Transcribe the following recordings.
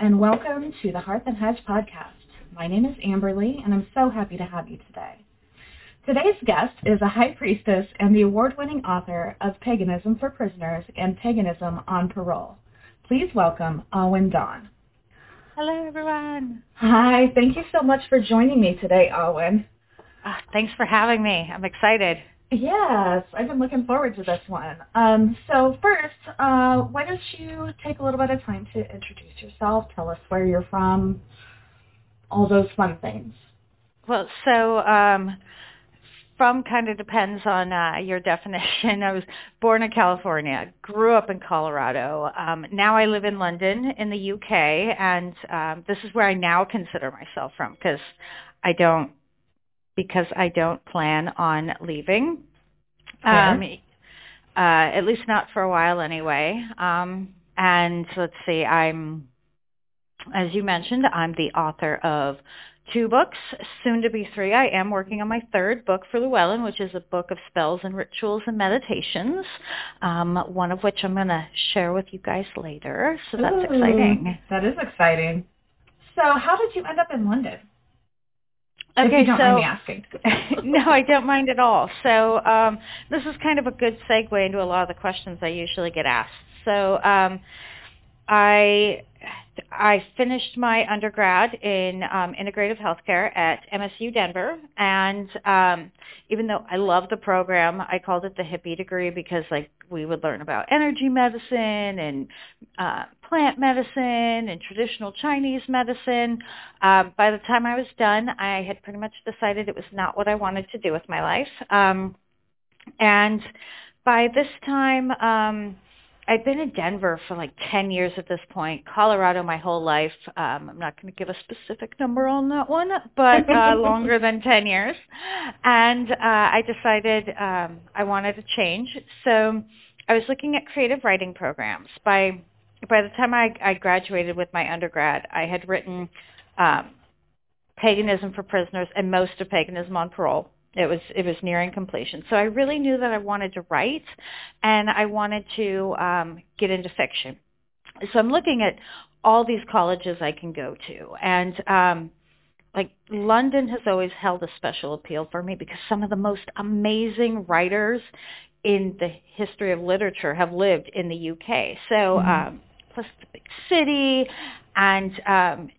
and welcome to the Hearth and Hedge podcast. My name is Amberle, and I'm so happy to have you today. Today's guest is a high priestess and the award-winning author of Paganism for Prisoners and Paganism on Parole. Please welcome Awyn Dawn. Hello, everyone. Hi, thank you so much for joining me today, Awyn. Uh, thanks for having me. I'm excited. Yes, I've been looking forward to this one. Um, so first, uh, why don't you take a little bit of time to introduce yourself, tell us where you're from, all those fun things. Well, so um, from kind of depends on uh, your definition. I was born in California, grew up in Colorado. Um, now I live in London in the UK, and um, this is where I now consider myself from because I don't because I don't plan on leaving. Um, uh, at least not for a while anyway. Um, and let's see, I'm, as you mentioned, I'm the author of two books, soon to be three. I am working on my third book for Llewellyn, which is a book of spells and rituals and meditations, um, one of which I'm going to share with you guys later. So that's Ooh, exciting. That is exciting. So how did you end up in London? Okay, if you don't so mind me asking. no, I don't mind at all. So um, this is kind of a good segue into a lot of the questions I usually get asked. So um, I I finished my undergrad in um, integrative healthcare at MSU Denver, and um, even though I love the program, I called it the hippie degree because like we would learn about energy medicine and uh, plant medicine and traditional Chinese medicine. Um, by the time I was done, I had pretty much decided it was not what I wanted to do with my life, um, and by this time. Um, I've been in Denver for like 10 years at this point, Colorado my whole life. Um, I'm not going to give a specific number on that one, but uh, longer than 10 years. And uh, I decided um, I wanted to change. So I was looking at creative writing programs. By by the time I, I graduated with my undergrad, I had written um, Paganism for Prisoners and most of Paganism on Parole it was it was nearing completion. So I really knew that I wanted to write, and I wanted to um, get into fiction. So I'm looking at all these colleges I can go to, and um, like London has always held a special appeal for me because some of the most amazing writers in the history of literature have lived in the UK. So mm-hmm. um, plus the big city, and um,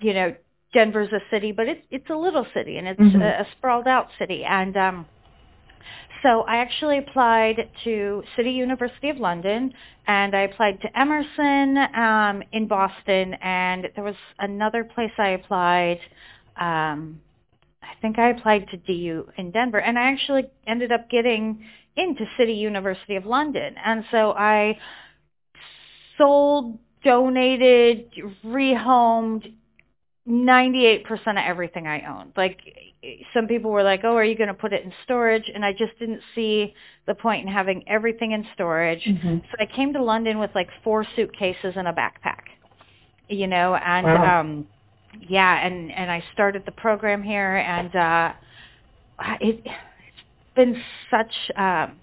you know Denver's a city, but it's it's a little city and it's mm-hmm. a, a sprawled out city. And um, so I actually applied to City University of London, and I applied to Emerson um, in Boston, and there was another place I applied. Um, I think I applied to DU in Denver, and I actually ended up getting into City University of London. And so I sold, donated, rehomed, 98% of everything I owned. Like some people were like, "Oh, are you going to put it in storage?" And I just didn't see the point in having everything in storage. Mm-hmm. So I came to London with like four suitcases and a backpack. You know, and wow. um yeah, and and I started the program here and uh it it's been such um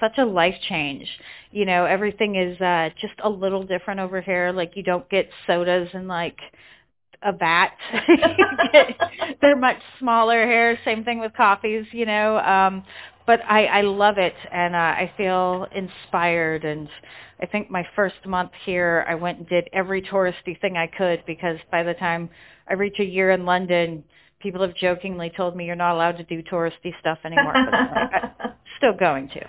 such a life change. You know, everything is uh just a little different over here. Like you don't get sodas and like a vat. They're much smaller here. Same thing with coffees, you know. Um, but I, I love it, and uh, I feel inspired. And I think my first month here, I went and did every touristy thing I could because by the time I reach a year in London, people have jokingly told me you're not allowed to do touristy stuff anymore. But I'm still going to.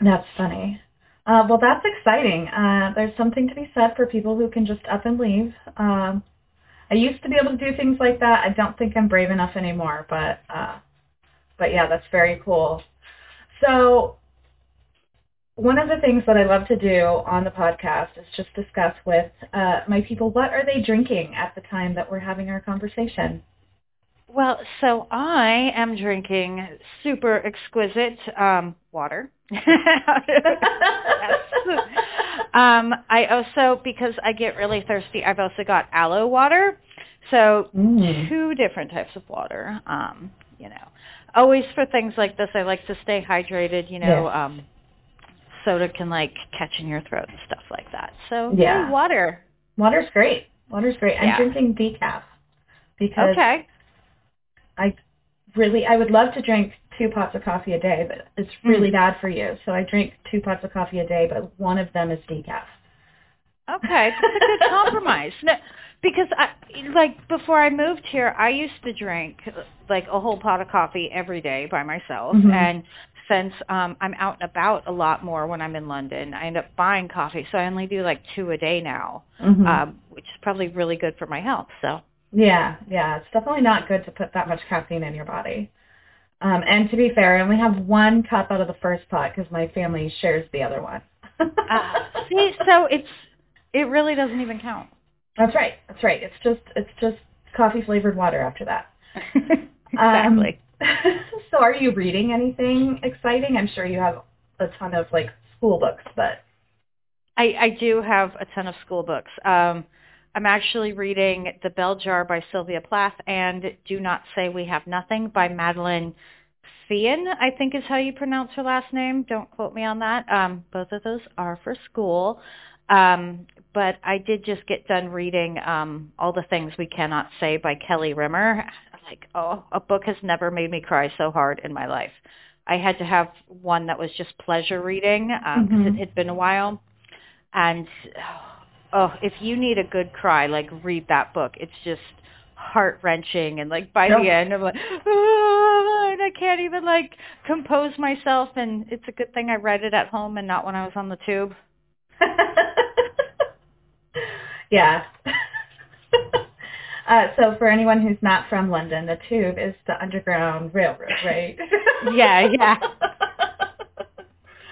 That's funny. Uh, well, that's exciting. Uh, there's something to be said for people who can just up and leave. Um, I used to be able to do things like that. I don't think I'm brave enough anymore, but uh, but yeah, that's very cool. So one of the things that I love to do on the podcast is just discuss with uh, my people what are they drinking at the time that we're having our conversation. Well, so I am drinking super exquisite um, water. um, I also, because I get really thirsty, I've also got aloe water. So mm. two different types of water. Um, you know, always for things like this, I like to stay hydrated. You know, yeah. um, soda can like catch in your throat and stuff like that. So Yeah. hey, water. Water's great. Water's great. I'm Yeah. drinking decaf because Okay. I really I would love to drink two pots of coffee a day, but it's Mm. really bad for you. So I drink two pots of coffee a day, but one of them is decaf. Okay, that's a good compromise. No, because I like before I moved here, I used to drink like a whole pot of coffee every day by myself, Mhm. and since um I'm out and about a lot more when I'm in London, I end up buying coffee, so I only do like two a day now, Mhm. um, which is probably really good for my health. So Yeah, yeah, it's definitely not good to put that much caffeine in your body. Um, and to be fair, I only have one cup out of the first pot because my family shares the other one. uh, see, so it's it really doesn't even count. That's right. That's right. It's just it's just coffee flavored water after that. exactly. Um, so are you reading anything exciting? I'm sure you have a ton of like school books, but I, I do have a ton of school books. Um, I'm actually reading The Bell Jar by Sylvia Plath and Do Not Say We Have Nothing by Madeleine Fian, I think is how you pronounce her last name. Don't quote me on that. Um, both of those are for school. Um, but I did just get done reading um, All the Things We Cannot Say by Kelly Rimmer. Like, oh, a book has never made me cry so hard in my life. I had to have one that was just pleasure reading because Mhm. it had been a while. And oh, if you need a good cry, like read that book. It's just heart wrenching and like by Yep. the end I'm like "Ah," and I can't even like compose myself and it's a good thing I read it at home and not when I was on the tube. yeah. uh, so for anyone who's not from London, the tube is the Underground Railroad, right? Yeah, yeah.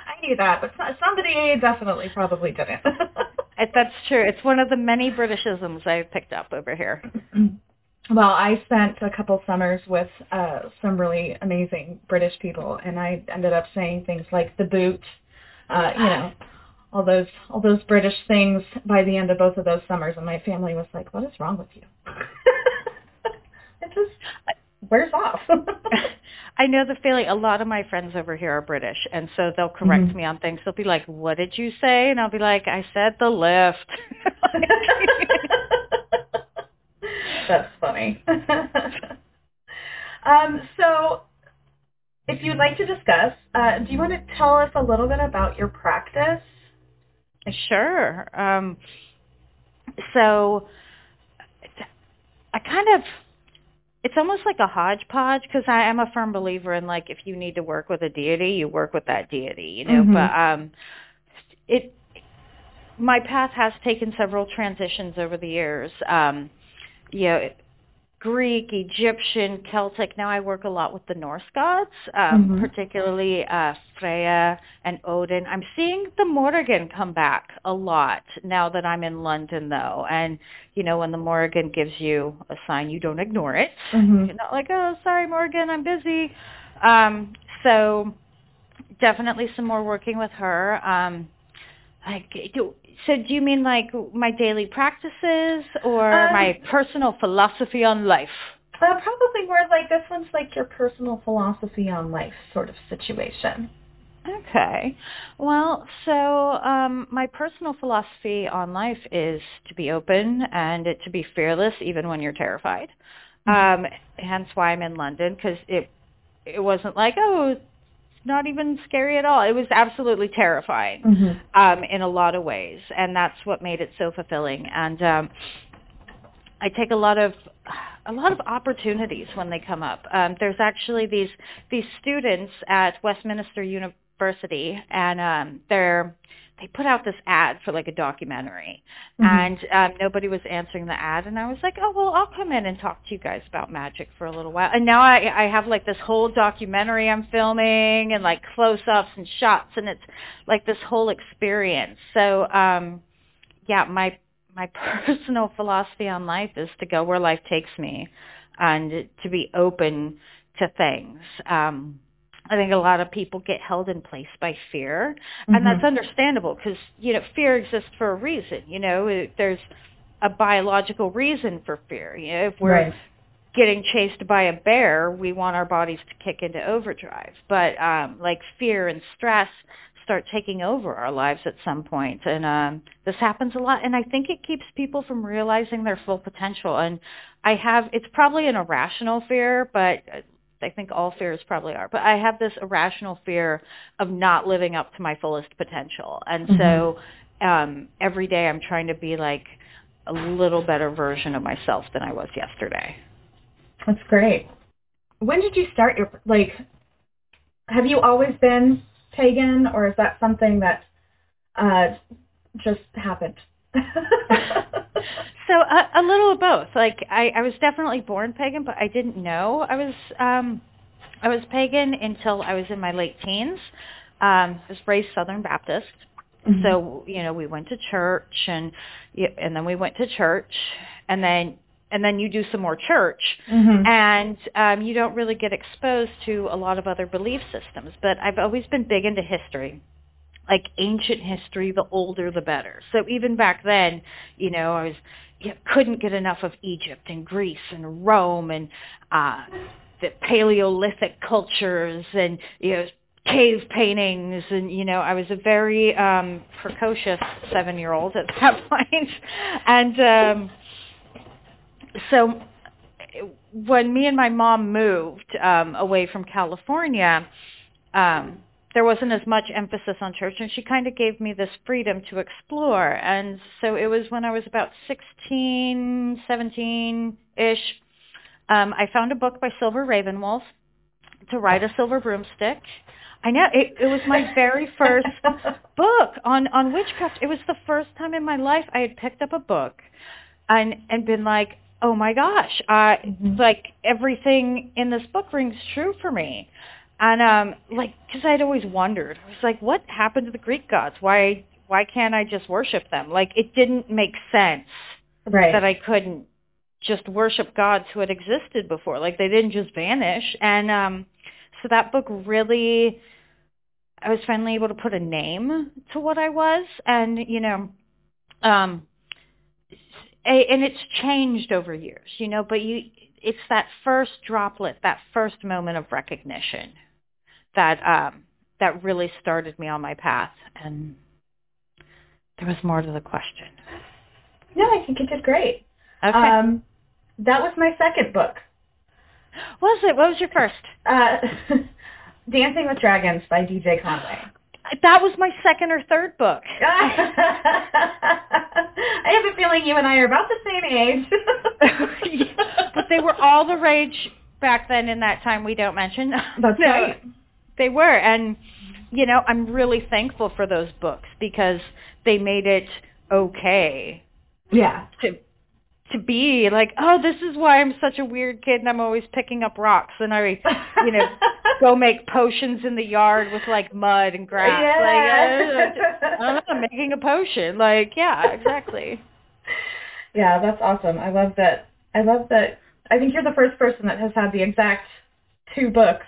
I knew that, but so- somebody definitely probably didn't. That's true. It's one of the many Britishisms I've picked up over here. well, I spent a couple summers with uh, some really amazing British people, and I ended up saying things like the boot, uh, you know, all those all those British things by the end of both of those summers, and my family was like, "What is wrong with you?" it just wears off. I know the feeling. A lot of my friends over here are British, and so they'll correct Mhm. me on things. They'll be like, "What did you say?" And I'll be like, "I said the lift." That's funny. um, so, if you'd like to discuss, uh, do you want to tell us a little bit about your practice? Sure. Um, so I kind of, it's almost like a hodgepodge because I am a firm believer in like if you need to work with a deity, you work with that deity, you know. Mhm. But um, it, my path has taken several transitions over the years. Um, you know, Greek, Egyptian, Celtic. Now I work a lot with the Norse gods, um, Mhm. particularly uh, Freya and Odin. I'm seeing the Morrigan come back a lot now that I'm in London, though. And you know, when the Morrigan gives you a sign, you don't ignore it. Mhm. You're not like, oh, sorry, Morgan, I'm busy. Um, so definitely some more working with her. Um, like, so do you mean like my daily practices or Um, my personal philosophy on life? Uh, probably more like this one's like your personal philosophy on life sort of situation. Okay. Well, so um, my personal philosophy on life is to be open and it to be fearless even when you're terrified. Um, hence why I'm in London because it it wasn't like oh not even scary at all. It was absolutely terrifying Mhm. um, in a lot of ways, and that's what made it so fulfilling. And um, I take a lot of a lot of opportunities when they come up. Um, there's actually these these students at Westminster University, and um, they're they put out this ad for like a documentary, Mhm. and um, nobody was answering the ad, and I was like, oh well, I'll come in and talk to you guys about magic for a little while. And now I I have like this whole documentary I'm filming and like close-ups and shots, and it's like this whole experience. So um, yeah, my my personal philosophy on life is to go where life takes me and to be open to things. Um, I think a lot of people get held in place by fear, and that's understandable because you know fear exists for a reason. You know, It- there's a biological reason for fear. You know, if we're Right. getting chased by a bear, we want our bodies to kick into overdrive. But um, like fear and stress, start taking over our lives at some. And um, this happens a lot. And I think it keeps people from realizing their full potential. And I have, it's probably an irrational fear, but I think all fears probably are. But I have this irrational fear of not living up to my fullest potential. And mm-hmm. so um, every day I'm trying to be like a little better version of myself than I was yesterday. That's great. When did you start your, like, have you always been pagan, or is that something that uh, just happened? so a, a little of both. Like I, I was definitely born pagan, but I didn't know I was um, I was pagan until I was in my late teens. Um, I was raised Southern Baptist, mm-hmm. so you know we went to church and and then we went to church, and then and then you do some more church mm-hmm. and um, you don't really get exposed to a lot of other belief systems. But I've always been big into history. Like ancient history, the older the better. So even back then, you know, I was you couldn't get enough of Egypt and Greece and Rome and uh, the Paleolithic cultures and you know cave paintings and you know I was a very um precocious 7-year-old at that point and um so when me and my mom moved um, away from California, um, there wasn't as much emphasis on church, and she kind of gave me this freedom to explore. And so it was when I was about 16, 17-ish, um, I found a book by Silver Ravenwolf to ride a silver broomstick. I know it, it was my very first book on on witchcraft. It was the first time in my life I had picked up a book and and been like, oh my gosh, uh, mm-hmm. like everything in this book rings true for me. And um, like, because I'd always wondered, I was like, what happened to the Greek gods? Why, why can't I just worship them? Like, it didn't make sense right. that I couldn't just worship gods who had existed before. Like, they didn't just vanish. And um, so that book really, I was finally able to put a name to what I was, and you know, um, and it's changed over years, you know, but you, it's that first droplet, that first moment of recognition that, um, that really started me on my path. And there was more to the question. No, I think you did great. Okay. Um, that was my second book. Was it? What was your first? Uh, Dancing with Dragons by DJ Conway. That was my second or third book. I have a feeling you and I are about the same age. but they were all the rage back then in that time we don't mention. That's right. They were. And, you know, I'm really thankful for those books because they made it okay. Yeah. To to be like, oh, this is why I'm such a weird kid and I'm always picking up rocks and I, you know, go make potions in the yard with like mud and grass. Yeah. Like, uh, I'm making a potion. Like, yeah, exactly. Yeah, that's awesome. I love that. I love that. I think you're the first person that has had the exact two books.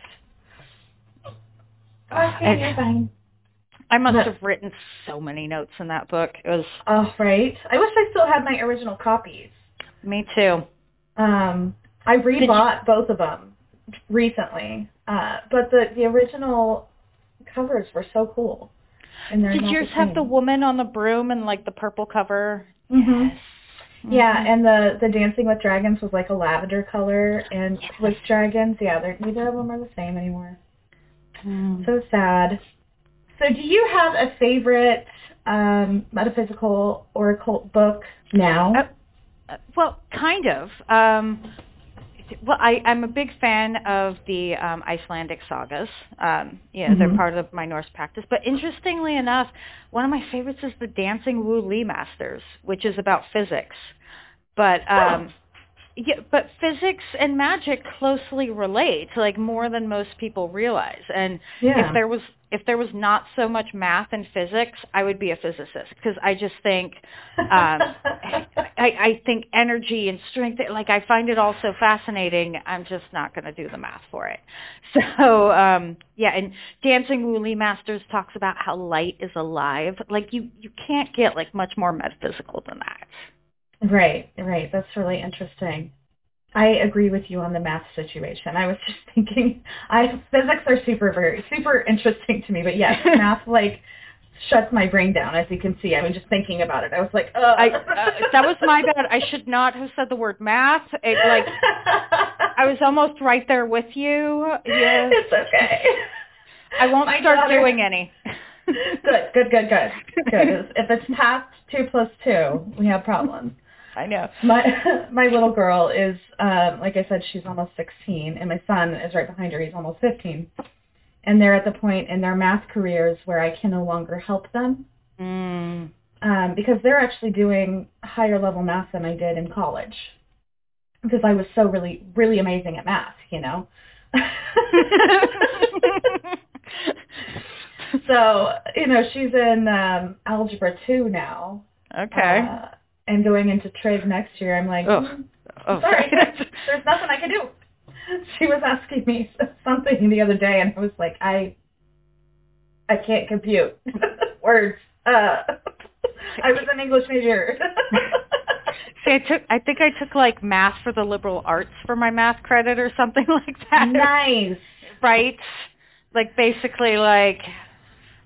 Okay, you're fine. I must have written so many notes in that book. It was Oh, right. I wish I still had my original copies. Me too. Um, I rebought both of them recently, uh, but the the original covers were so cool. And Did yours have the woman on the broom and like the purple cover? Mm-hmm. Yes. Mm-hmm. Yeah, and the the Dancing with Dragons was like a lavender color, and yes. with dragons, yeah, neither of them are the same anymore. Mm. So sad. So, do you have a favorite um, metaphysical or occult book now? Uh, well, kind of. Um, well, I, I'm a big fan of the um, Icelandic sagas. Um, you know, mm-hmm. they're part of my Norse practice. But interestingly enough, one of my favorites is the Dancing Wu Li Masters, which is about physics. But um, yeah, but physics and magic closely relate, like more than most people realize. And yeah. if there was if there was not so much math and physics, I would be a physicist because I just think um, I, I think energy and strength. Like I find it all so fascinating. I'm just not going to do the math for it. So um, yeah, and Dancing Li Masters talks about how light is alive. Like you you can't get like much more metaphysical than that. Right, right. That's really interesting. I agree with you on the math situation. I was just thinking, I physics are super very super interesting to me, but yes, math like shuts my brain down. As you can see, I mean, just thinking about it, I was like, Ugh. I uh, that was my bad. I should not have said the word math. It, like I was almost right there with you. Yes. It's okay. I won't my start daughter... doing any. good, good, good, good, good. If it's past two plus two, we have problems. I know. My my little girl is, um, like I said, she's almost 16, and my son is right behind her. He's almost 15, and they're at the point in their math careers where I can no longer help them mm. um, because they're actually doing higher level math than I did in college because I was so really really amazing at math, you know. so you know she's in um, algebra two now. Okay. Uh, and going into trade next year, I'm like, oh, mm, oh sorry, there's nothing I can do. She was asking me something the other day, and I was like, I, I can't compute words. Uh, I was an English major. See, I took, I think I took like math for the liberal arts for my math credit or something like that. Nice. Right? Like basically like,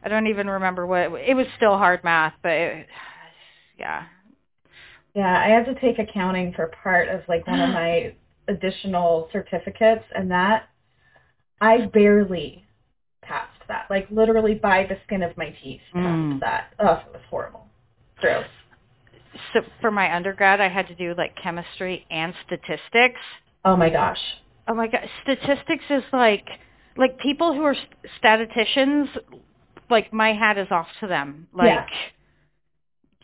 I don't even remember what, it was still hard math, but it, yeah, yeah, I had to take accounting for part of like one of my additional certificates and that I barely passed that. Like literally by the skin of my teeth passed mm. that. Oh, it was horrible. Gross. So for my undergrad I had to do like chemistry and statistics. Oh my gosh. Oh my god, statistics is like like people who are statisticians like my hat is off to them. Like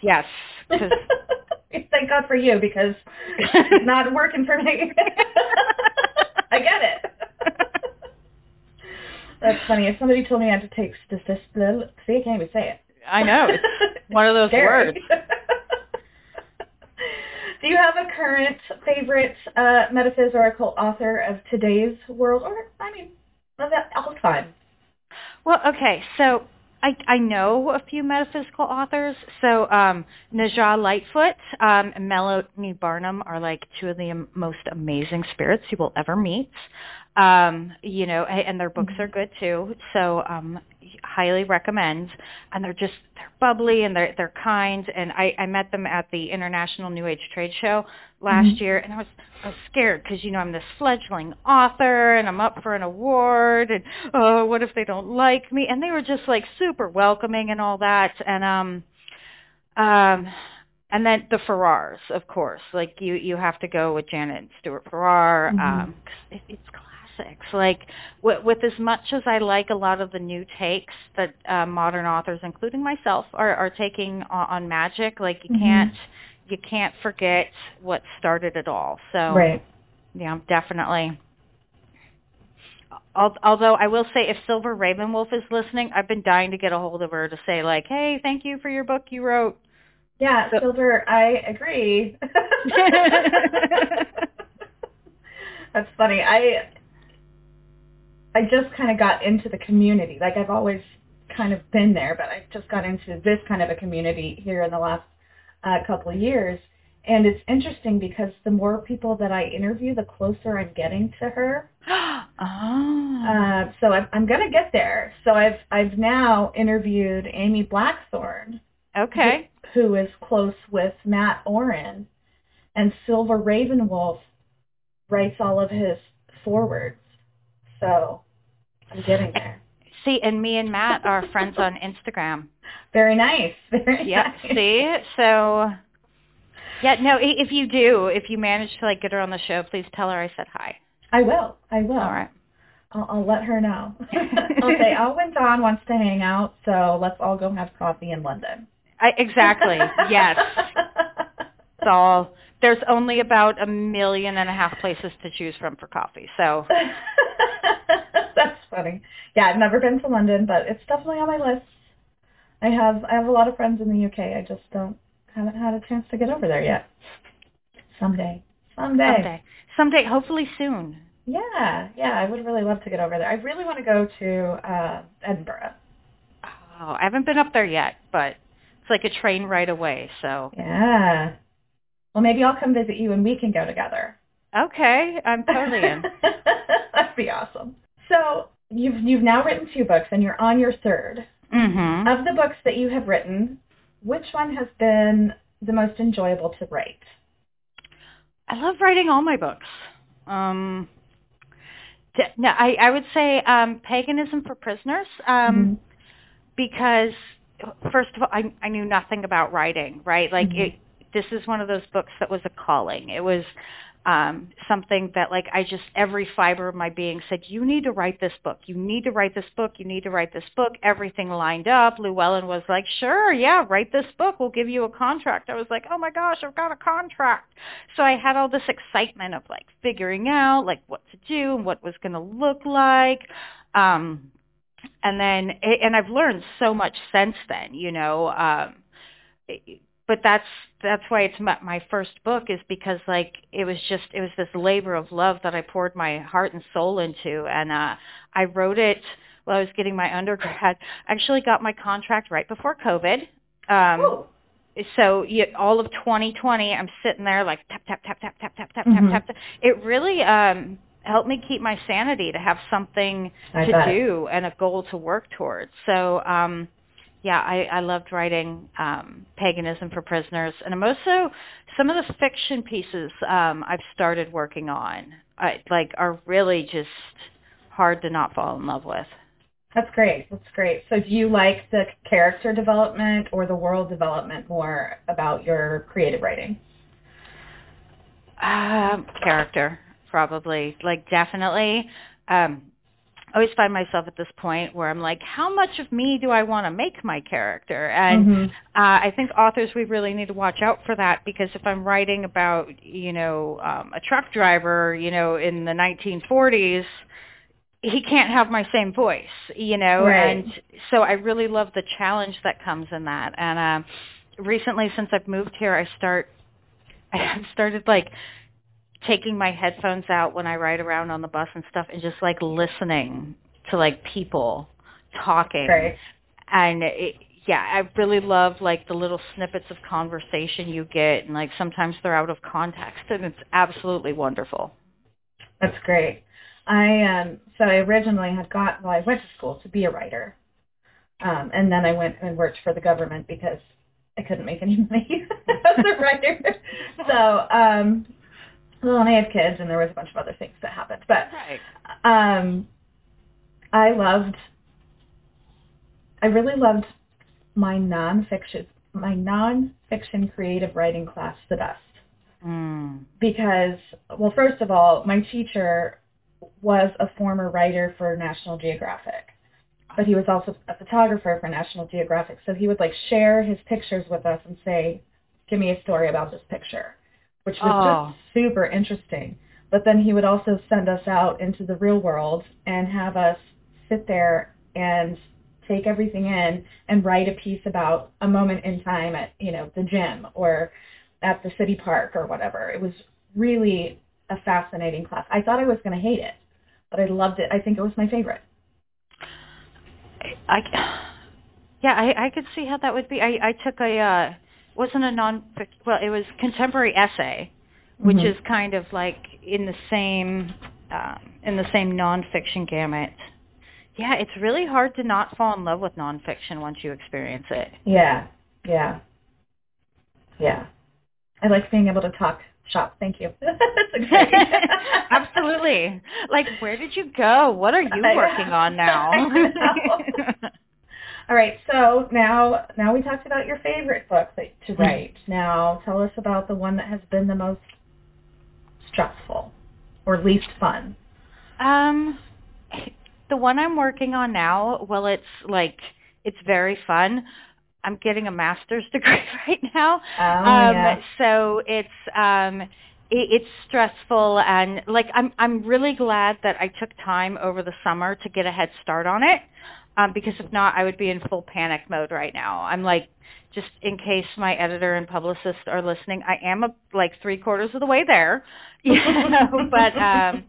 yeah. yes, cuz Thank God for you because it's not working for me. I get it. That's funny. If somebody told me I had to take statistics, see, I can't even say it. I know. It's one of those words. Do you have a current favorite uh, metaphysical author of today's world, or I mean, of all time? Well, okay. So I, I know a few metaphysical authors. So um, Najah Lightfoot um, and Melanie Barnum are like two of the most amazing spirits you will ever meet. Um, you know, and their books are good too. So um, highly recommend. And they're just they're bubbly and they're they're kind. And I, I met them at the International New Age Trade Show last mm-hmm. year, and I was I was scared because you know I'm this fledgling author and I'm up for an award, and oh, what if they don't like me? And they were just like super welcoming and all that. And um, um, and then the Farrars, of course. Like you, you have to go with Janet and Stewart Farrar. Mm-hmm. Um, cause it, it's classics. Like with, with as much as I like a lot of the new takes that uh, modern authors, including myself, are, are taking on, on magic, like you mm-hmm. can't you can't forget what started it all. So right. yeah, definitely. Although I will say, if Silver Ravenwolf is listening, I've been dying to get a hold of her to say like, "Hey, thank you for your book you wrote." Yeah, so- Silver, I agree. That's funny. I I just kind of got into the community. Like I've always kind of been there, but I just got into this kind of a community here in the last uh, couple of years. And it's interesting because the more people that I interview, the closer I'm getting to her. oh. Uh, so I'm, I'm going to get there. So I've I've now interviewed Amy Blackthorn. Okay. Who, who is close with Matt Auryn, and Silver Ravenwolf writes all of his forewords. So I'm getting there. See, and me and Matt are friends on Instagram. Very nice. Very yep. nice. See, so yeah, no. If you do, if you manage to like get her on the show, please tell her I said hi. I will. I will. All right. I'll, I'll let her know. I'll say, Dawn wants to hang out, so let's all go have coffee in London. I, exactly. yes. It's all. There's only about a million and a half places to choose from for coffee, so. That's funny. Yeah, I've never been to London, but it's definitely on my list. I have I have a lot of friends in the UK. I just don't haven't had a chance to get over there yet. Someday. Someday. Someday. Someday, hopefully soon. Yeah, yeah, I would really love to get over there. I really want to go to uh Edinburgh. Oh, I haven't been up there yet, but it's like a train right away, so. Yeah. Well, maybe I'll come visit you and we can go together. Okay, I'm totally in. That'd be awesome. So you've you've now written two books, and you're on your third. Mhm. Of the books that you have written, which one has been the most enjoyable to write? I love writing all my books. Um, no, I, I would say um, Paganism for Prisoners um, Mhm. because, first of all, I, I knew nothing about writing, right? Like, Mhm. it, this is one of those books that was a calling. It was um, something that, like, I just, every fiber of my being said, you need to write this book. You need to write this book. You need to write this book. Everything lined up. Llewellyn was like, sure, yeah, write this book. We'll give you a contract. I was like, oh my gosh, I've got a contract. So I had all this excitement of like figuring out like what to do and what was going to look like. Um, and then, and I've learned so much since then, you know, um, but that's, that's why it's my, my first book is because like it was just, it was this labor of love that I poured my heart and soul into. And, uh, I wrote it while I was getting my undergrad. I actually got my contract right before COVID. Um, Oh. so you, all of 2020, I'm sitting there like tap tap tap tap tap tap tap Mhm. tap tap. It really um helped me keep my sanity to have something I to do and a goal to work towards. So um yeah, I, I loved writing um, Paganism for Prisoners, and I'm also some of the fiction pieces um, I've started working on, I, like, are really just hard to not fall in love with. That's great. That's great. So do you like the character development or the world development more about your creative writing? Um, character, probably. Like definitely. Um, I always find myself at this point where I'm like, how much of me do I want to make my character? And Mhm. uh, I think authors we really need to watch out for that because if I'm writing about, you know, um, a truck driver, you know, in the 1940s, he can't have my same voice, you know, Right. and so I really love the challenge that comes in that. And um, recently, since I've moved here, I start, I've started like taking my headphones out when I ride around on the bus and stuff, and just like listening to like people talking Great. and it, yeah, I really love like the little snippets of conversation you get, and like sometimes they're out of context, and it's absolutely wonderful. That's great. I um so I originally had got well I went to school to be a writer. Um and then I went and worked for the government because I couldn't make any money as a writer. So um well and I had kids and there was a bunch of other things that happened. But Right. um I loved I really loved my nonfiction my nonfiction creative writing class the best Mm. because well first of all my teacher was a former writer for National Geographic but he was also a photographer for National Geographic so he would like share his pictures with us and say give me a story about this picture which was Oh. just super interesting but then he would also send us out into the real world and have us sit there and take everything in and write a piece about a moment in time at you know the gym or at the city park or whatever. It was really a fascinating class. I thought I was going to hate it, but I loved it. I think it was my favorite. I, yeah, I, I could see how that would be. I, I took a, uh, wasn't a non, well, it was contemporary essay, which Mhm. is kind of like in the same, um, in the same nonfiction gamut. Yeah, it's really hard to not fall in love with nonfiction once you experience it. Yeah, yeah, yeah. I like being able to talk shop. Thank you. Absolutely. Like, where did you go? What are you working on now? All right, so now now we talked about your favorite book that, to Mm-hmm. write. Now tell us about the one that has been the most stressful or least fun. um, the one I'm working on now, well, it's like it's very fun. I'm getting a master's degree right now. Oh um yeah. so it's um it, it's stressful and like I'm I'm really glad that I took time over the summer to get a head start on it. Um because if not I would be in full panic mode right now. I'm like just in case my editor and publicist are listening, I am a, like three quarters of the way there. You know, but um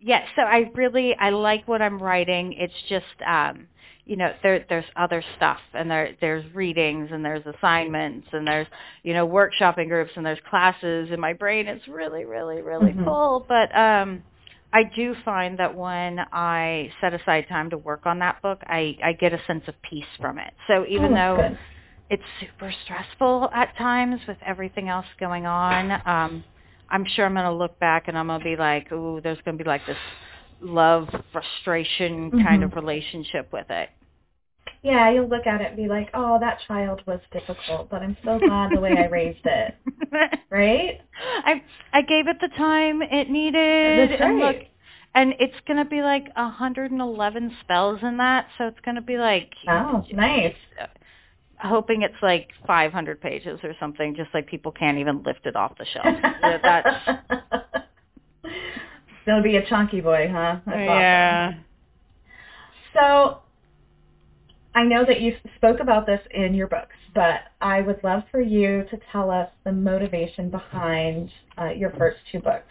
yeah, so I really I like what I'm writing. It's just um you know there there's other stuff and there there's readings and there's assignments and there's you know workshopping groups and there's classes and my brain is really really really mm-hmm. full but um I do find that when I set aside time to work on that book I I get a sense of peace from it so even oh, though good. it's super stressful at times with everything else going on um I'm sure I'm going to look back and I'm going to be like, ooh, there's going to be like this love frustration mm-hmm. kind of relationship with it yeah, you'll look at it and be like, oh, that child was difficult, but I'm so glad the way I raised it. Right? I I gave it the time it needed. That's right. And look, and it's gonna be like 111 spells in that, so it's gonna be like. Oh, nice. Uh, hoping it's like 500 pages or something, just like people can't even lift it off the shelf. That's. It'll be a chunky boy, huh? That's yeah. Awesome. So I know that you spoke about this in your books, but I would love for you to tell us the motivation behind uh, your first two books.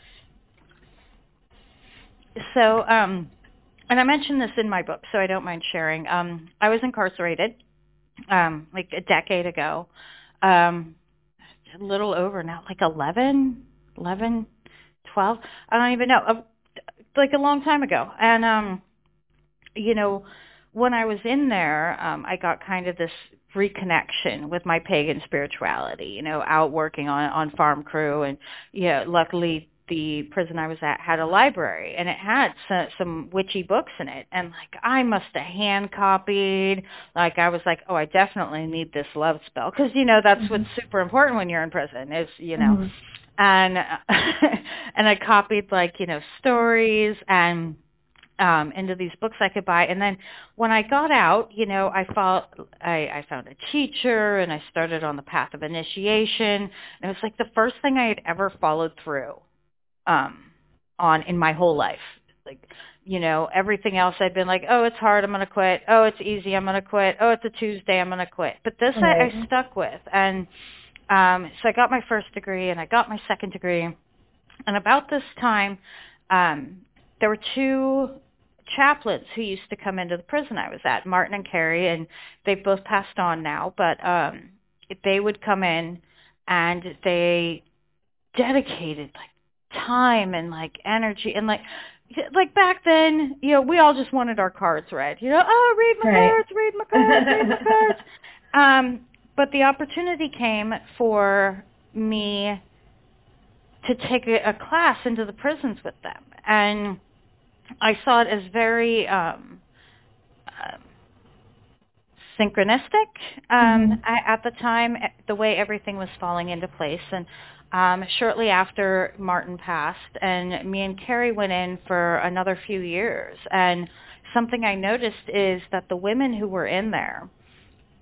So, um, and I mentioned this in my book, so I don't mind sharing. Um, I was incarcerated um, like a decade ago, um, a little over now, like 11, 11, 12. I don't even know, uh, like a long time ago. And, um, you know, when I was in there, um, I got kind of this reconnection with my pagan spirituality, you know, out working on on farm crew and you know, luckily the prison I was at had a library and it had some, some witchy books in it and like I must have hand copied like I was like oh I definitely need this love spell because you know that's mm-hmm. what's super important when you're in prison is you know mm-hmm. and and I copied like you know stories and um, into these books I could buy. And then when I got out, you know, I felt I, I found a teacher and I started on the path of initiation. And it was like the first thing I had ever followed through um, on in my whole life. Like, you know, everything else I'd been like, oh, it's hard, I'm going to quit. Oh, it's easy, I'm going to quit. Oh, it's a Tuesday, I'm going to quit. But this I, I stuck with. And um, so I got my first degree and I got my second degree. And about this time, um, there were two chaplains who used to come into the prison I was at, Martin and Carrie, and they've both passed on now, but um they would come in and they dedicated like time and like energy and like like back then, you know, we all just wanted our cards read. You know, oh, read my right. cards, read my cards, read my cards. Um, but the opportunity came for me to take a, a class into the prisons with them, and I saw it as very um, uh, synchronistic um, mm-hmm. I, at the time, eh, the way everything was falling into place. And um, shortly after Martin passed, and me and Carrie went in for another few years. And something I noticed is that the women who were in there,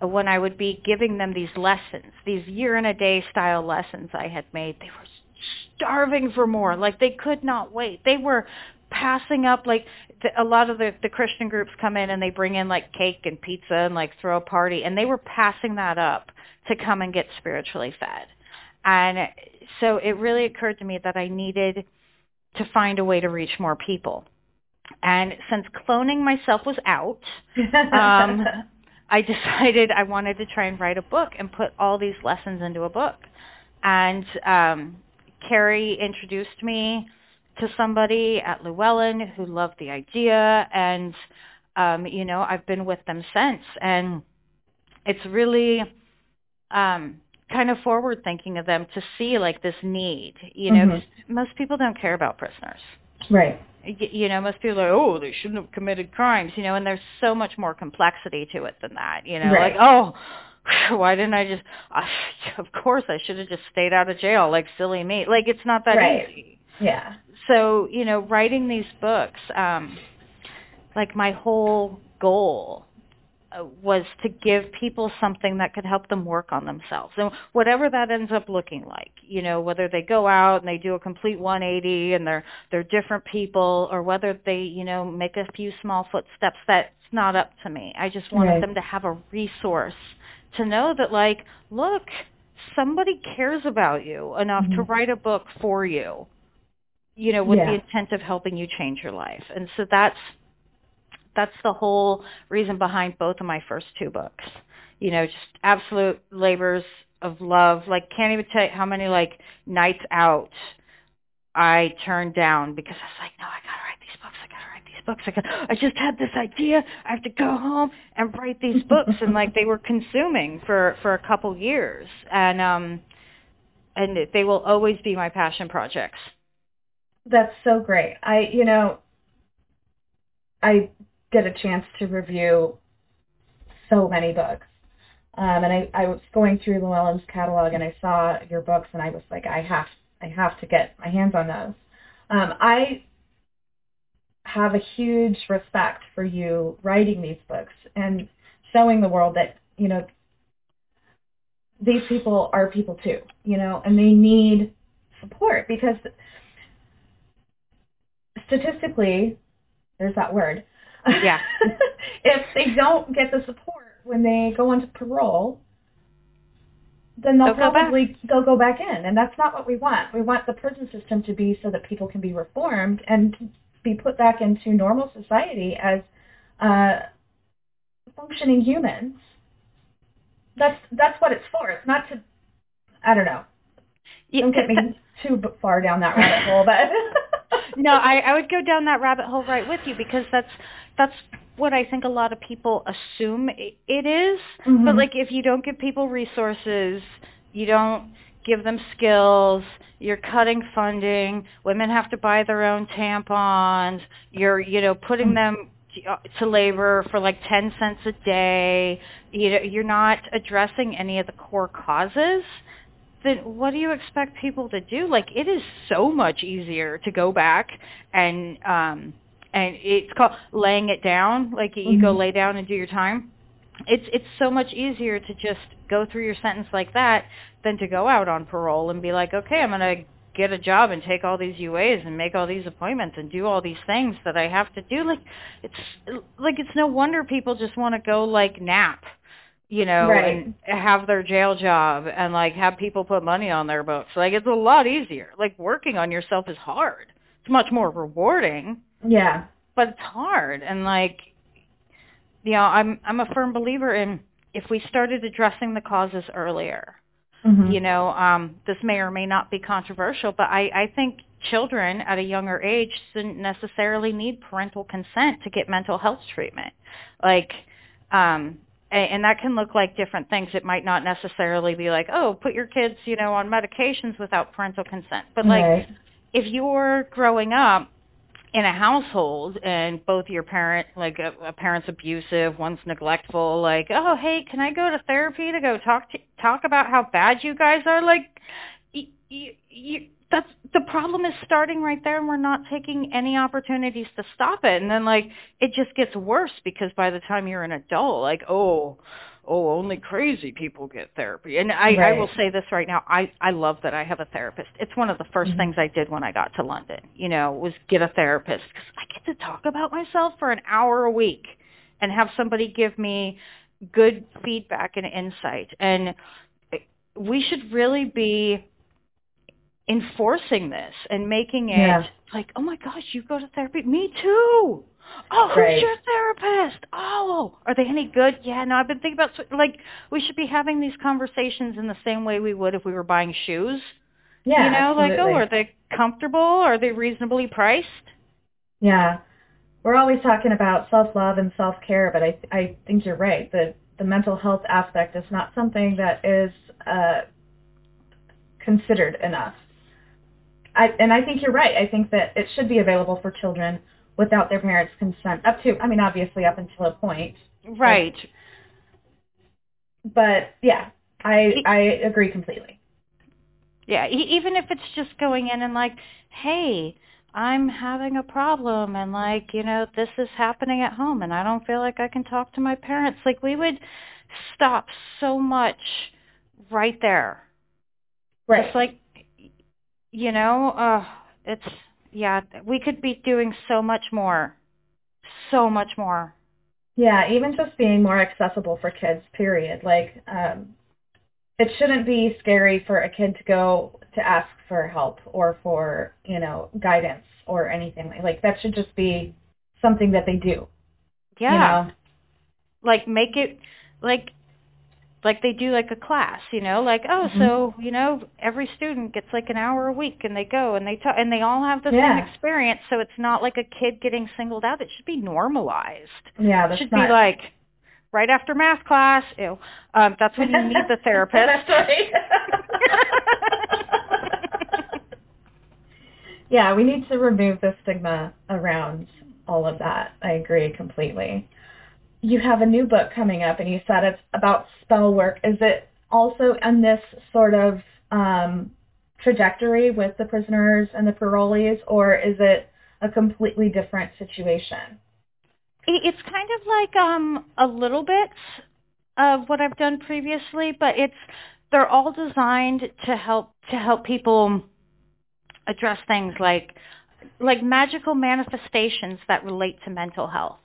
when I would be giving them these lessons, these year-in-a-day style lessons I had made, they were starving for more. Like they could not wait. They were passing up like a lot of the the Christian groups come in and they bring in like cake and pizza and like throw a party and they were passing that up to come and get spiritually fed. And so it really occurred to me that I needed to find a way to reach more people. And since cloning myself was out, um, I decided I wanted to try and write a book and put all these lessons into a book. And um, Carrie introduced me to somebody at Llewellyn who loved the idea and um, you know, I've been with them since and it's really um kind of forward thinking of them to see like this need, you know, mm-hmm. most people don't care about prisoners. Right. You know, most people are, oh, they shouldn't have committed crimes, you know, and there's so much more complexity to it than that, you know, right. like, oh, why didn't I just, I, of course I should have just stayed out of jail, like silly me. Like, it's not that right. easy. Yeah so you know writing these books um like my whole goal uh, was to give people something that could help them work on themselves and whatever that ends up looking like you know whether they go out and they do a complete 180 and they're they're different people or whether they you know make a few small footsteps that's not up to me i just wanted right. them to have a resource to know that like look somebody cares about you enough mm-hmm. to write a book for you you know, with yeah. the intent of helping you change your life. And so that's that's the whole reason behind both of my first two books. You know, just absolute labors of love. Like can't even tell you how many like nights out I turned down because I was like, no, I gotta write these books. I gotta write these books. I got. I just had this idea. I have to go home and write these books, and like they were consuming for for a couple years, and um, and they will always be my passion projects. That's so great. I, you know, I get a chance to review so many books. Um, and I, I was going through Llewellyn's catalog and I saw your books and I was like, I have, I have to get my hands on those. Um, I have a huge respect for you writing these books and showing the world that, you know, these people are people too, you know, and they need support because statistically, there's that word. Yeah. if they don't get the support when they go onto parole, then they'll, they'll probably go they'll go back in, and that's not what we want. We want the prison system to be so that people can be reformed and be put back into normal society as uh, functioning humans. That's that's what it's for. It's not to I don't know. Don't get me too far down that rabbit hole, but no, I, I would go down that rabbit hole right with you because that's that's what I think a lot of people assume it is. Mm-hmm. But like if you don't give people resources, you don't give them skills, you're cutting funding, women have to buy their own tampons, you're, you know, putting Mm-hmm. them to labor for like 10 cents a day, you know, you're not addressing any of the core causes then what do you expect people to do? Like it is so much easier to go back and um and it's called laying it down. Like you Mhm. go lay down and do your time. It's it's so much easier to just go through your sentence like that than to go out on parole and be like, okay, I'm gonna get a job and take all these UAs and make all these appointments and do all these things that I have to do. Like it's like it's no wonder people just want to go like nap you know, Right. and have their jail job and like have people put money on their books. Like it's a lot easier. Like working on yourself is hard. It's much more rewarding, yeah. but it's hard. And like, you know, I'm I'm a firm believer in if we started addressing the causes earlier. Mhm. You know, um, this may or may not be controversial, but I, I think children at a younger age shouldn't necessarily need parental consent to get mental health treatment. Like, um, and, and that can look like different things. It might not necessarily be like, oh, put your kids, you know, on medications without parental consent. But like, right. if you're growing up in a household and both your parent like a, a parent's abusive one's neglectful like oh hey can i go to therapy to go talk to talk about how bad you guys are like y- y- you, that's the problem is starting right there and we're not taking any opportunities to stop it. And then like it just gets worse because by the time you're an adult like oh oh only crazy people get therapy. And i i will say this right now i i love that i have a therapist. It's one of the 1st Mhm. things i did when i got to london you know was get a therapist. Because i get to talk about myself for an hour a week and have somebody give me good feedback and insight. And we should really be enforcing this and making it Yeah. like, oh my gosh, you go to therapy? Me too. Oh, who's Right. your therapist? Oh, are they any good? Yeah, no, I've been thinking about like we should be having these conversations in the same way we would if we were buying shoes. Yeah. you know, like oh, are they comfortable? Are they reasonably priced? Yeah. We're always talking about self-love and self-care, but I I think you're right. The the mental health aspect is not something that is uh, considered enough. I and I think you're right. I think that it should be available for children without their parents' consent. Up to I mean obviously up until a point. Right. But yeah, I I agree completely. Yeah, even if it's just going in and like, hey, I'm having a problem and like, you know, this is happening at home and I don't feel like I can talk to my parents. Like we would stop so much right there. Right. It's like, you know, uh, it's, yeah, we could be doing so much more. So much more. Yeah, even just being more accessible for kids, period. Like, um, it shouldn't be scary for a kid to go to ask for help or for, you know, guidance or anything. Like, that should just be something that they do. Yeah. You know? Like make it like like they do like a class, you know, like oh, Mhm. so you know, every student gets like an hour a week, and they go and they talk, and they all have the Yeah. same experience. So it's not like a kid getting singled out. It should be normalized. Yeah, It should not be like right after math class. Ew. Um, that's when you meet the therapist. That's right. yeah, we need to remove the stigma around all of that. I agree completely. You have a new book coming up, and you said it's about spell work. Is it also in this sort of um, trajectory with the prisoners and the parolees, or is it a completely different situation? It- It's kind of like um a little bit of what I've done previously, but it's they're all designed to help to help people address things like like magical manifestations that relate to mental health.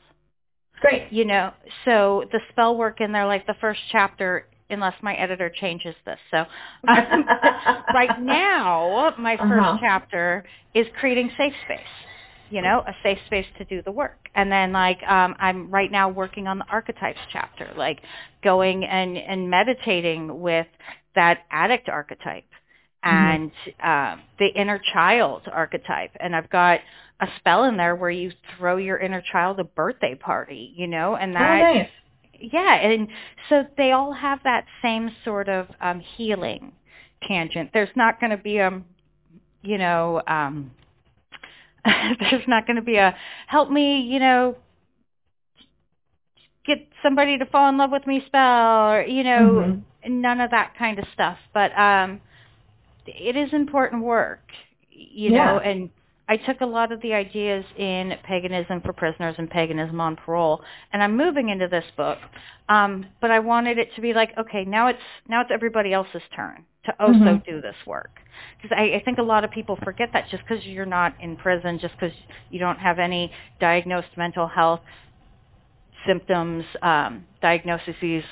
Great. You know, so the spell work in there, like the first chapter, unless my editor changes this. So um, right now, my first Uh-huh. chapter is creating safe space. You know, a safe space to do the work. And then like um I'm right now working on the archetypes chapter, like going and and meditating with that addict archetype and um the inner child archetype. And I've got a spell in there where you throw your inner child a birthday party, you know, and Oh, that nice. yeah, and so they all have that same sort of um healing tangent. There's not going to be a you know, um there's not going to be a help me, you know, get somebody to fall in love with me spell or you know, Mhm. none of that kind of stuff. But um it is important work, you Yeah. know, and I took a lot of the ideas in Paganism for Prisoners and Paganism on Parole, and I'm moving into this book. Um, but I wanted it to be like, okay, now it's now it's everybody else's turn to also Mhm. do this work. Because I, I think a lot of people forget that just because you're not in prison, just because you don't have any diagnosed mental health symptoms, um, diagnoses,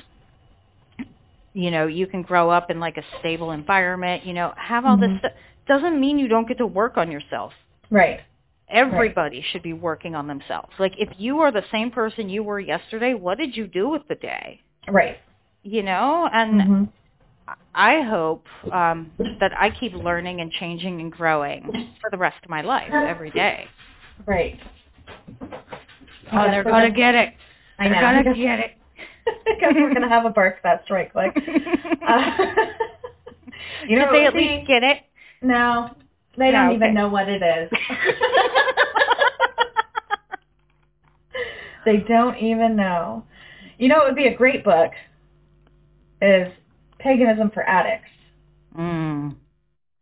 you know, you can grow up in like a stable environment, you know, have all this Mhm. stuff. Doesn't mean you don't get to work on yourself. Right. Everybody should be working on themselves. Like if you are the same person you were yesterday, what did you do with the day? Right. You know, and Mhm. I hope um, that I keep learning and changing and growing for the rest of my life every day. Right. Oh, they're gonna get it. I know. They're gonna get it. Because we're gonna have a bark fest right quick. Uh, you know, Did they at least get it? No, they don't okay. even know what it is. they don't even know. You know, it would be a great book. Is Paganism for Addicts. mm.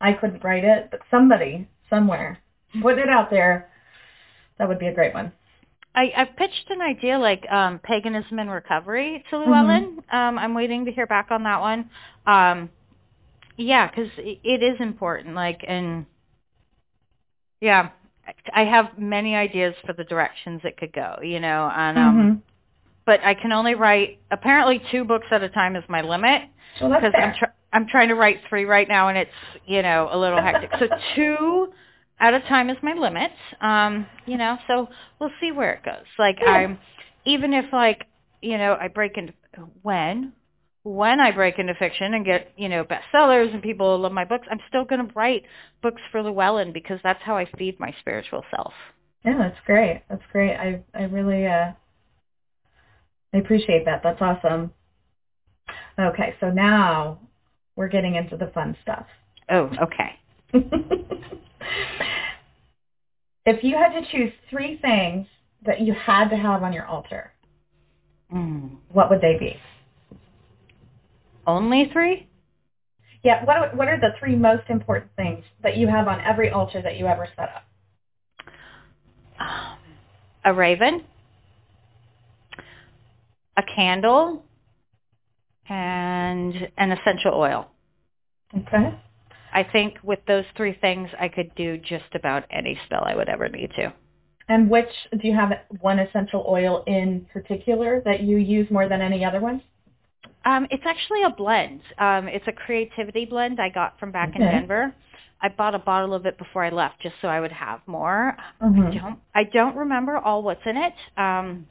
I couldn't write it, but somebody somewhere put it out there. That would be a great one. I, I pitched an idea like um, paganism and recovery to. Llewellyn. Um, I'm waiting to hear back on that one. Um, yeah, because it, it is important. Like, and yeah, I have many ideas for the directions it could go. You know, and um, Mhm. but I can only write apparently two books at a time is my limit Well, because I'm fair. try- I'm trying to write three right now and it's you know a little hectic. So two at a time is my limit. Um, you know, so we'll see where it goes. Like Yeah. I'm even if like you know I break into when when I break into fiction and get you know bestsellers and people love my books, I'm still going to write books for Llewellyn because that's how I feed my spiritual self. Yeah, that's great. That's great. I I really uh I appreciate that. That's awesome. Okay, so now we're getting into the fun stuff. Oh, okay. if you had to choose three things that you had to have on your altar, Mm. what would they be? Only three? Yeah, what what are the three most important things that you have on every altar that you ever set up? um, a raven, a candle, and an essential oil. Okay. I think with those three things, I could do just about any spell I would ever need to. And which do you have one essential oil in particular that you use more than any other one? Um, it's actually a blend. Um, it's a creativity blend I got from back in Denver. I bought a bottle of it before I left just so I would have more. I Mhm. don't I don't remember all what's in it. Um,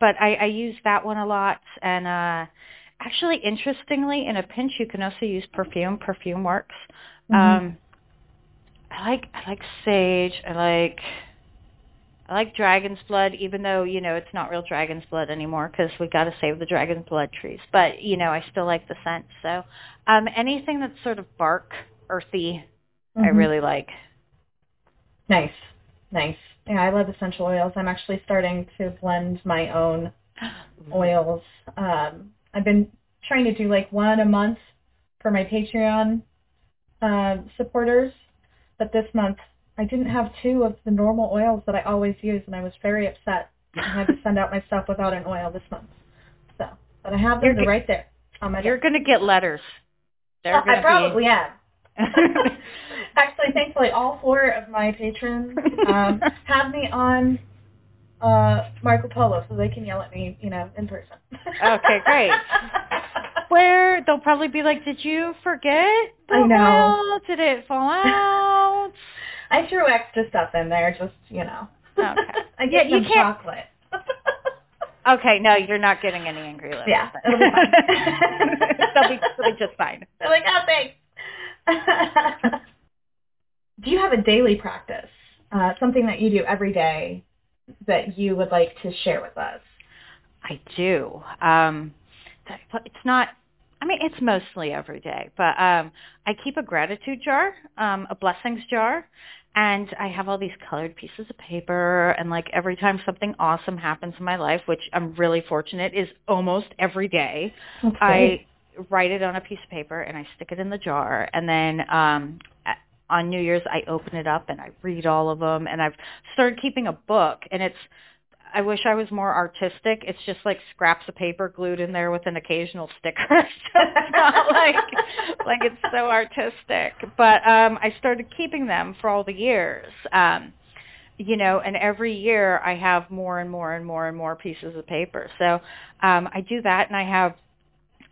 but I, I use that one a lot. And uh, actually, interestingly, in a pinch, you can also use perfume. Perfume works. Mhm. Um, I like I like sage. I like I like dragon's blood, even though you know it's not real dragon's blood anymore because we got to save the dragon's blood trees. But you know, I still like the scent. So um, anything that's sort of bark, earthy, I Mhm. really like. Nice. Nice. Yeah, I love essential oils. I'm actually starting to blend my own oils. Um, I've been trying to do like one a month for my Patreon uh, supporters, but this month I didn't have two of the normal oils that I always use, and I was very upset. I had to send out my stuff without an oil this month. So, but I have them You're they're ge- right there on my You're gonna get letters. They're Oh, I probably be. am. Actually, thankfully, all four of my patrons um, have me on uh, Marco Polo, so they can yell at me, you know, in person. Okay, great. Where they'll probably be like, "Did you forget I know. Did it fall out?" I threw extra stuff in there, just you know. Okay. I Yeah, get you them can't- chocolate. Okay, no, you're not getting any angry letters. Yeah, then. it'll be fine. they'll be they'll be just fine. They're like, oh, thanks. do you have a daily practice, uh, something that you do every day that you would like to share with us? I do. Um, it's not. I mean, it's mostly every day, but um, I keep a gratitude jar, um, a blessings jar, and I have all these colored pieces of paper. And like every time something awesome happens in my life, which I'm really fortunate is almost every day, That's I write it on a piece of paper and I stick it in the jar. And then um, on New Year's, I open it up and I read all of them. And I've started keeping a book, and it's I wish I was more artistic. It's just like scraps of paper glued in there with an occasional sticker. so it's not like like it's so artistic. But um I started keeping them for all the years. Um you know, and every year I have more and more and more and more pieces of paper. So um I do that and I have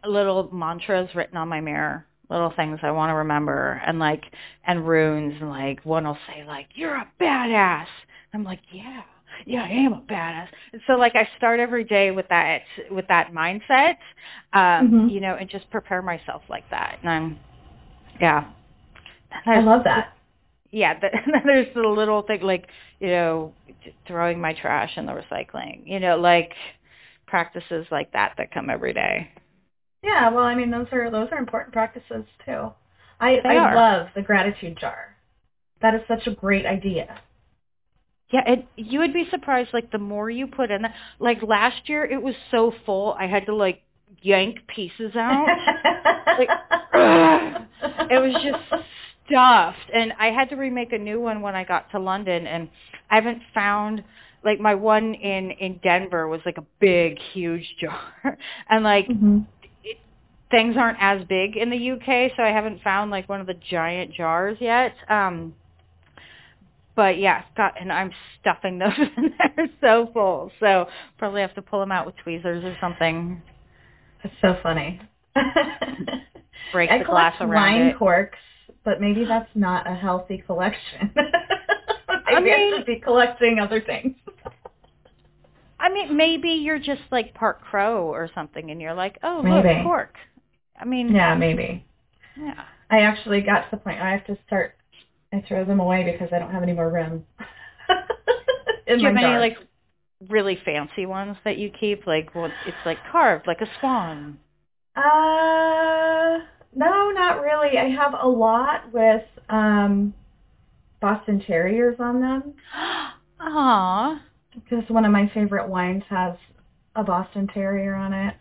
little mantras written on my mirror little things I want to remember and like and runes and like one will say like you're a badass. I'm like, yeah yeah, I am a badass. And so like I start every day with that with that mindset, um, Mhm. you know, and just prepare myself like that. And I'm, yeah. I love that. Yeah, the, and then there's the little thing like you know throwing my trash in the recycling. You know, like practices like that that come every day. Yeah, well, I mean, those are those are important practices too. I They I are. love the gratitude jar. That is such a great idea. Yeah, and you would be surprised. Like the more you put in, that. like last year, it was so full. I had to like yank pieces out. Like, ugh. it was just stuffed and I had to remake a new one when I got to London and I haven't found like my one in in Denver was like a big huge jar and like hmm things aren't as big in the UK so I haven't found like one of the giant jars yet um but yeah, got and I'm stuffing those in there so full. So probably have to pull them out with tweezers or something. That's so funny. Break I the glass around wine it. corks, but maybe that's not a healthy collection. maybe I mean- should be collecting other things. I mean, maybe you're just like part crow or something, and you're like, oh, Maybe. look, cork. I mean, Yeah, maybe. yeah. I actually got to the point where I have to start. I throw them away because I don't have any more room. In Do you have any like really fancy ones that you keep? Like, well, it's like carved, like a swan. Uh, no, not really. I have a lot with um Boston Terriers on them Aw. because one of my favorite wines has a Boston Terrier on it.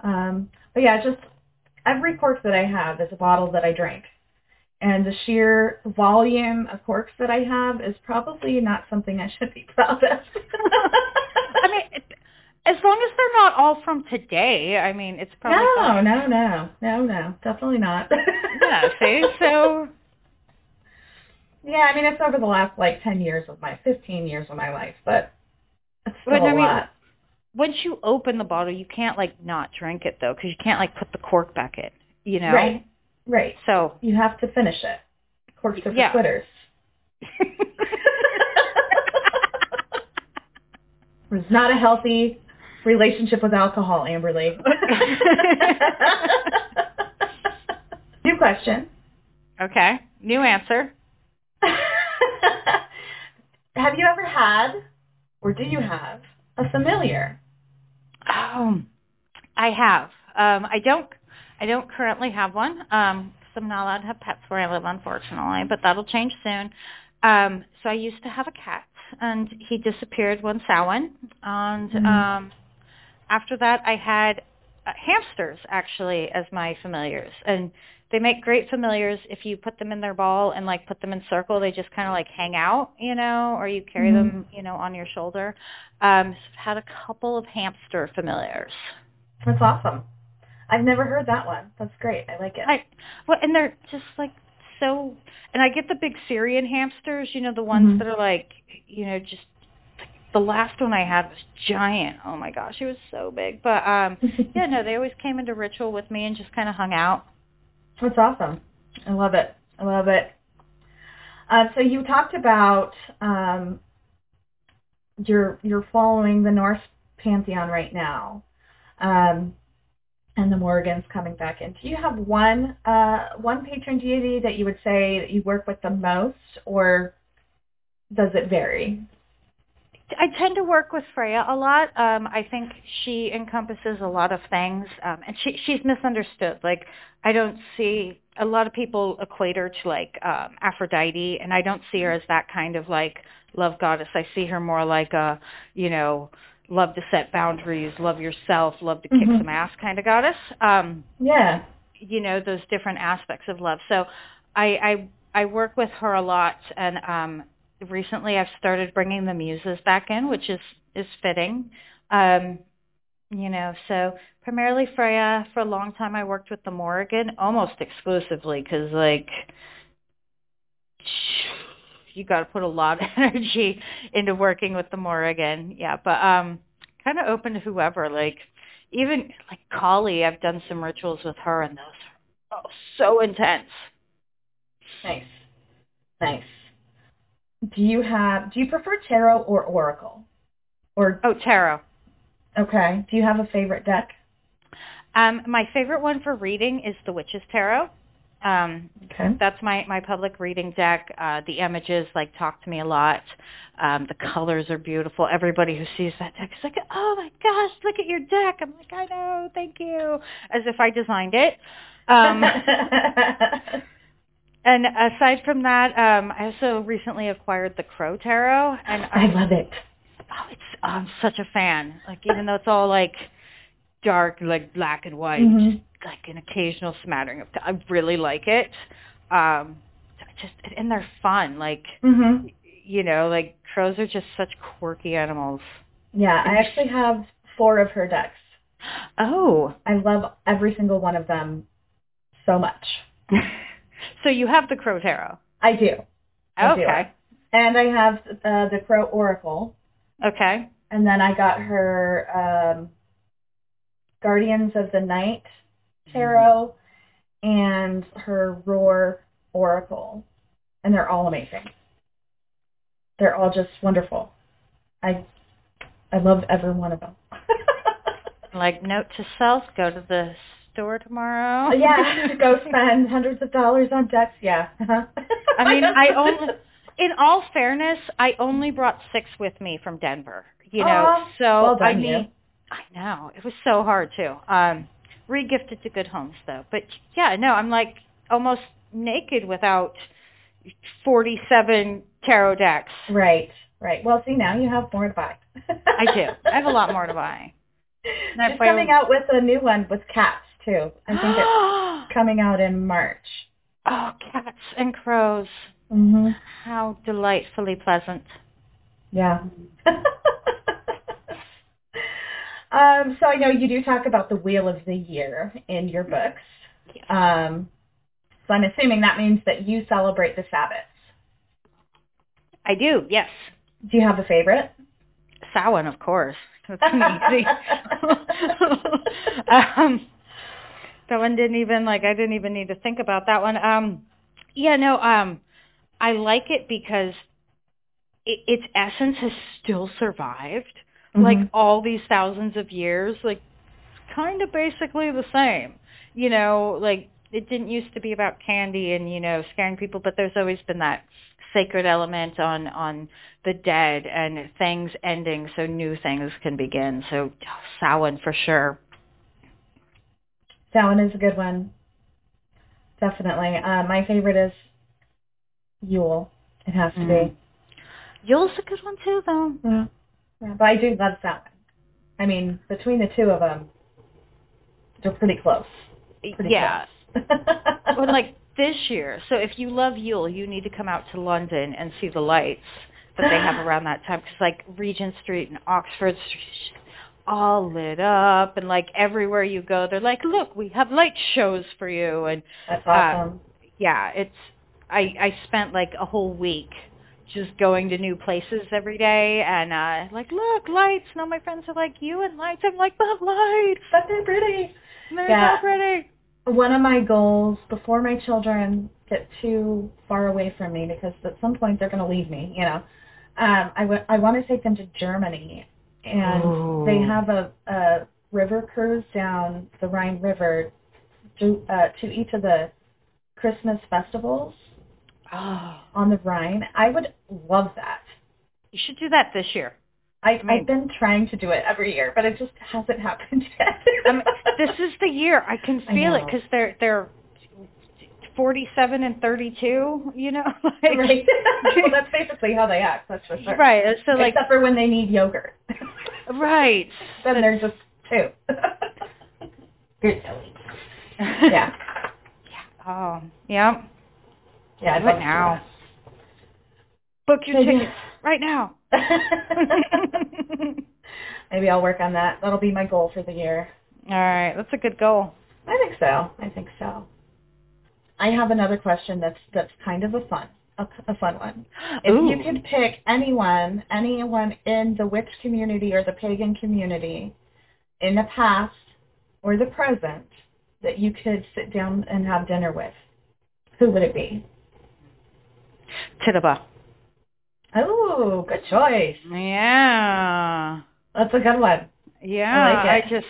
Um, but yeah, just every cork that I have is a bottle that I drank. And the sheer volume of corks that I have is probably not something I should be proud of. I mean, it, as long as they're not all from today, I mean, it's probably no, fine. no, no, no, no, definitely not. Yeah, see, so Yeah, I mean it's over the last like ten years of my fifteen years of my life, but it's still But, I a mean, lot. once you open the bottle, you can't like not drink it though, because you can't like put the cork back in. You know. Right, right. So. You have to finish it. Corks are for quitters. It's not a healthy relationship with alcohol, Amberle. New question. Okay. New answer. have you ever had, or do you have, a familiar? Oh, I have. Um, I don't. I don't currently have one. Um, I'm not allowed to have pets where I live, unfortunately, but that'll change soon. Um, so I used to have a cat, and he disappeared one Samhain, and Mhm. um, after that I had uh, hamsters actually as my familiars, and they make great familiars if you put them in their ball and like put them in circle. They just kind of like hang out, you know, or you carry Mhm. them, you know, on your shoulder. Um, so I've had a couple of hamster familiars. That's awesome. I've never heard that one. That's great. I like it. I well, and they're just like so. And I get the big Syrian hamsters, you know, the ones Mhm. that are like, you know, just the last one I had was giant. Oh my gosh, it was so big. But um, yeah, no, they always came into ritual with me and just kind of hung out. That's awesome. I love it. I love it. Uh, so you talked about um, you're you're following the Norse pantheon right now, um, and the Morrigan's coming back in. Do you have one uh, one patron deity that you would say that you work with the most, or does it vary? I tend to work with Freya a lot. Um, I think she encompasses a lot of things, um, and she she's misunderstood. Like I don't see a lot of people equate her to like um, Aphrodite, and I don't see her as that kind of like love goddess. I see her more like a you know love to set boundaries, love yourself, love to kick Mhm. some ass kind of goddess. Um, Yeah. you know those different aspects of love. So I I I work with her a lot, and um, recently I've started bringing the muses back in, which is is fitting. Um, you know, so primarily Freya. For a long time, I worked with the Morrigan almost exclusively because like you got to put a lot of energy into working with the Morrigan. Yeah, but um, kind of open to whoever. Like even like Kali, I've done some rituals with her, and those are oh, so intense. Nice. Nice. Do you have do you prefer tarot or oracle? Or Oh, tarot. okay. Do you have a favorite deck? Um, my favorite one for reading is the Witch's Tarot. Um, Okay. that's my, my public reading deck. Uh, the images like talk to me a lot. Um, the colors are beautiful. Everybody who sees that deck is like, oh my gosh, look at your deck. I'm like, I know, thank you, as if I designed it. Um, and aside from that, um, I also recently acquired the Crow Tarot, and I love it. oh, it's I'm such a fan. Like even though it's all like dark, like black and white, Mhm. Like an occasional smattering of. I really like it. Um, just and they're fun. Like Mhm. you know, like crows are just such quirky animals. Yeah, I actually have four of her decks. Oh, I love every single one of them so much. so you have the Crow Tarot. I do. I do. Okay. And I have uh, the Crow Oracle, Okay. and then I got her um, Guardians of the Night Tarot and her Roar Oracle, and they're all amazing. They're all just wonderful. I I love every one of them. Like note to self: go to the store tomorrow. yeah, go spend hundreds of dollars on decks. Yeah. I mean, I only, in all fairness, I only brought six with me from Denver. You know, Aw, so well done, I mean, you. I know it was so hard too. Um, regifted to good homes though, but yeah, no, I'm like almost naked without forty-seven tarot decks. Right, right. Well, see now you have more to buy. I do. I have a lot more to buy. That's She's coming out with a new one with cats too. I think it's coming out in March. oh, cats and crows. Mhm. How delightfully pleasant. Yeah. um, so I know you do talk about the Wheel of the Year in your books. Um, so I'm assuming that means that you celebrate the Sabbats. I do. Yes. Do you have a favorite? Samhain, of course. That's easy. um, that one didn't even like I didn't even need to think about that one. Um, yeah, no. Um, I like it because it, its essence has still survived. Mhm. like all these thousands of years, like kind of basically the same. You know, like it didn't used to be about candy and you know scaring people, but there's always been that sacred element on on the dead and things ending so new things can begin. So Samhain for sure. Samhain is a good one. Definitely. Uh, my favorite is Yule. It has to Mm. be. Yule's a good one too, though. Yeah. Yeah. But I do love Samhain. I mean, between the two of them, they're pretty close. Pretty yeah. close. Well, like this year. So if you love Yule, you need to come out to London and see the lights that they have around that time. Because like Regent Street and Oxford Street, all lit up, and like everywhere you go, they're like, "Look, we have light shows for you." And That's uh, awesome. yeah, it's I I spent like a whole week just going to new places every day and uh like look lights and all my friends are like you and lights i'm like but lights but they're pretty. they're Yeah. so pretty One of my goals before my children get too far away from me, because at some point they're going to leave me, you know, um, I, w- I want to take them to Germany. And Ooh. they have a, a river cruise down the Rhine River to, uh, to each of the Christmas festivals oh on the Rhine. I would love that. you should do that this year I, mean- I've been trying to do it every year, but it just hasn't happened yet. I mean, this is the year i can I feel it because they're they're 47 and 32 you know like right. well, that's basically how they act. That's for sure. right so like Except for when they need yogurt. right then they're just two. You're silly. Yeah. oh yeah Yeah. I'd Do love it to do now book your Maybe- tickets right now. Maybe I'll work on that. That'll be my goal for the year. All right, that's a good goal. I think so. I think so. I have another question that's that's kind of a fun a, a fun one. If you could pick anyone, anyone in the witch community or the pagan community in the past or the present that you could sit down and have dinner with, who would it be? Tituba. Oh, good choice. Yeah. That's a good one. Yeah. I like it. just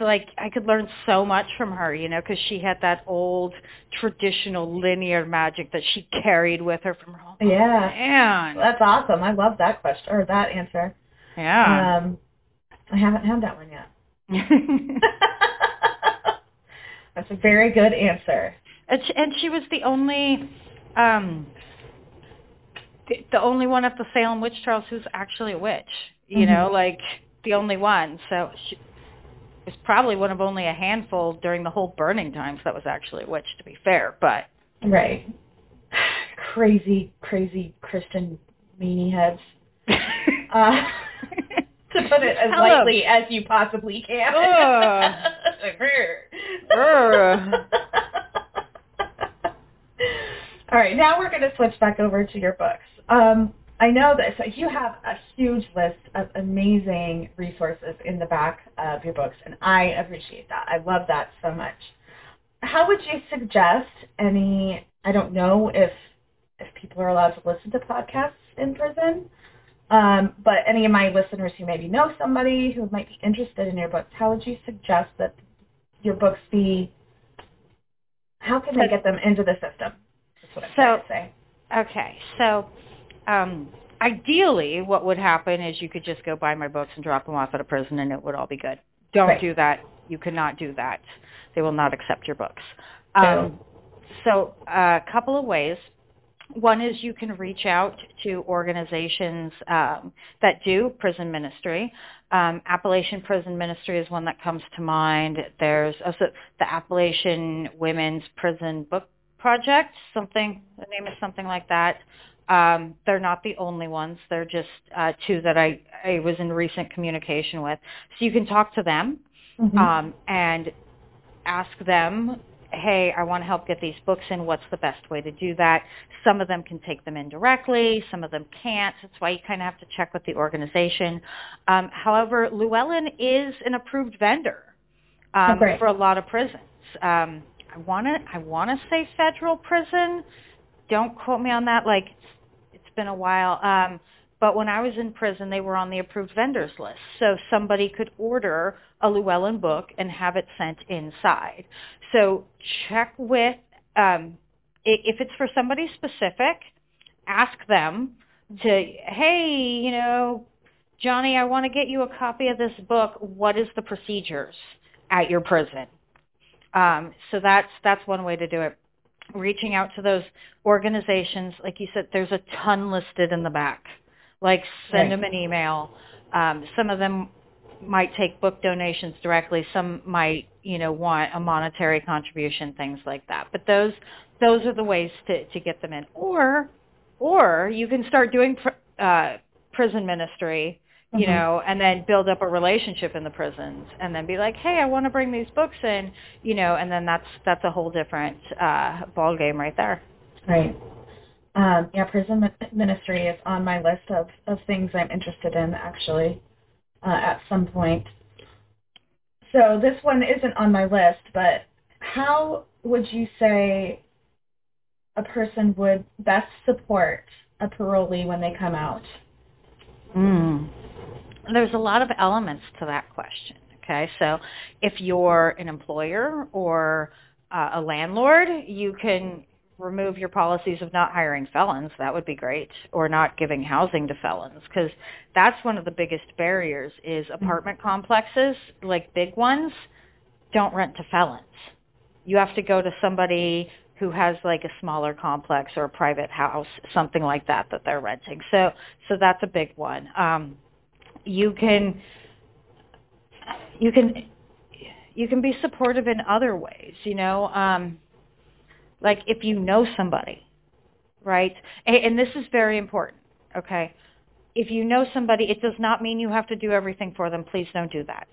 like I could learn so much from her, you know, because she had that old traditional linear magic that she carried with her from. Oh, Yeah. Man. That's awesome. I love that question or that answer. Yeah. Um, I haven't had that one yet. That's a very good answer. and, she, and she was the only, um, the, the only one at the Salem witch trials who's actually a witch. You know, Mhm. like the only one. So she was probably one of only a handful during the whole burning times that was actually a witch. To be fair, but Right. Crazy, crazy Christian meanie heads. Uh, to put it as Hello. lightly as you possibly can. Ugh. All right, now we're going to switch back over to your books. Um, I know that so you have a huge list of amazing resources in the back of your books, and I appreciate that. I love that so much. How would you suggest any? I don't know if if people are allowed to listen to podcasts in prison, um, but any of my listeners who maybe know somebody who might be interested in your books, how would you suggest that your books be? How can they get them into the system? That's what I'm So- trying to say. Okay, so um, ideally, what would happen is you could just go buy my books and drop them off at a prison, and it would all be good. Don't Right. do that. You cannot do that. They will not accept your books. So- Um, so a couple of ways. One is you can reach out to organizations um, that do prison ministry. Um, Appalachian Prison Ministry is one that comes to mind. There's also the Appalachian Women's Prison Book Project, something, the name is something like that. Um, they're not the only ones. They're just uh, two that I, I was in recent communication with. So you can talk to them Mhm. um, and ask them, hey, I want to help get these books in. What's the best way to do that? Some of them can take them in directly. Some of them can't. That's why you kind of have to check with the organization. Um, however, Llewellyn is an approved vendor um, Oh, great. for a lot of prisons. Um, I want to I want to say federal prison. Don't quote me on that. Like been a while. Um, But when I was in prison, they were on the approved vendors list. So somebody could order a Llewellyn book and have it sent inside. So check with, um, if it's for somebody specific, ask them to, hey, you know, Johnny, I want to get you a copy of this book. What is the procedures at your prison? Um, so that's that's one way to do it. Reaching out to those organizations, like you said, there's a ton listed in the back. Like send right. them an email. Um, some of them might take book donations directly. Some might, you know, want a monetary contribution, things like that. But those those are the ways to to get them in. Or or you can start doing pr- uh, prison ministry you mm-hmm. know, and then build up a relationship in the prisons, and then be like, hey, I want to bring these books in, you know, and then that's that's a whole different uh, ball game right there. Right. Um, yeah, prison ministry is on my list of, of things I'm interested in actually uh, at some point. So this one isn't on my list, but how would you say a person would best support a parolee when they come out? Mm there's a lot of elements to that question. Okay, so if you're an employer or uh, a landlord, you can remove your policies of not hiring felons. That would be great, or not giving housing to felons, because that's one of the biggest barriers. Is mm-hmm. apartment complexes, like big ones, don't rent to felons. You have to go to somebody who has like a smaller complex or a private house, something like that that they're renting. So so that's a big one. Um, you can you can you can be supportive in other ways you know? Um like if you know somebody right? And, and this is very important okay? If you know somebody it does not mean you have to do everything for them. Please don't do that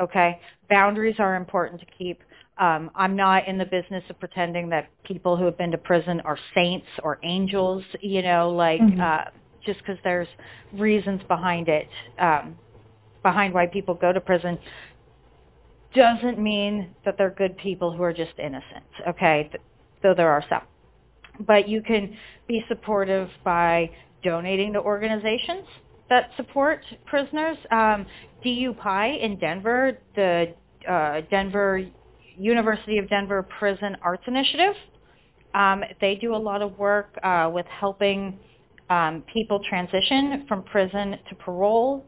okay? Boundaries are important to keep um, I'm not in the business of pretending that people who have been to prison are saints or angels, you know, like mm-hmm. uh, just because there's reasons behind it, um, behind why people go to prison, doesn't mean that they're good people who are just innocent, okay, Th- though there are some. But you can be supportive by donating to organizations that support prisoners. Um, DU Pi in Denver, the uh, Denver University of Denver Prison Arts Initiative, um, they do a lot of work uh, with helping um, people transition from prison to parole.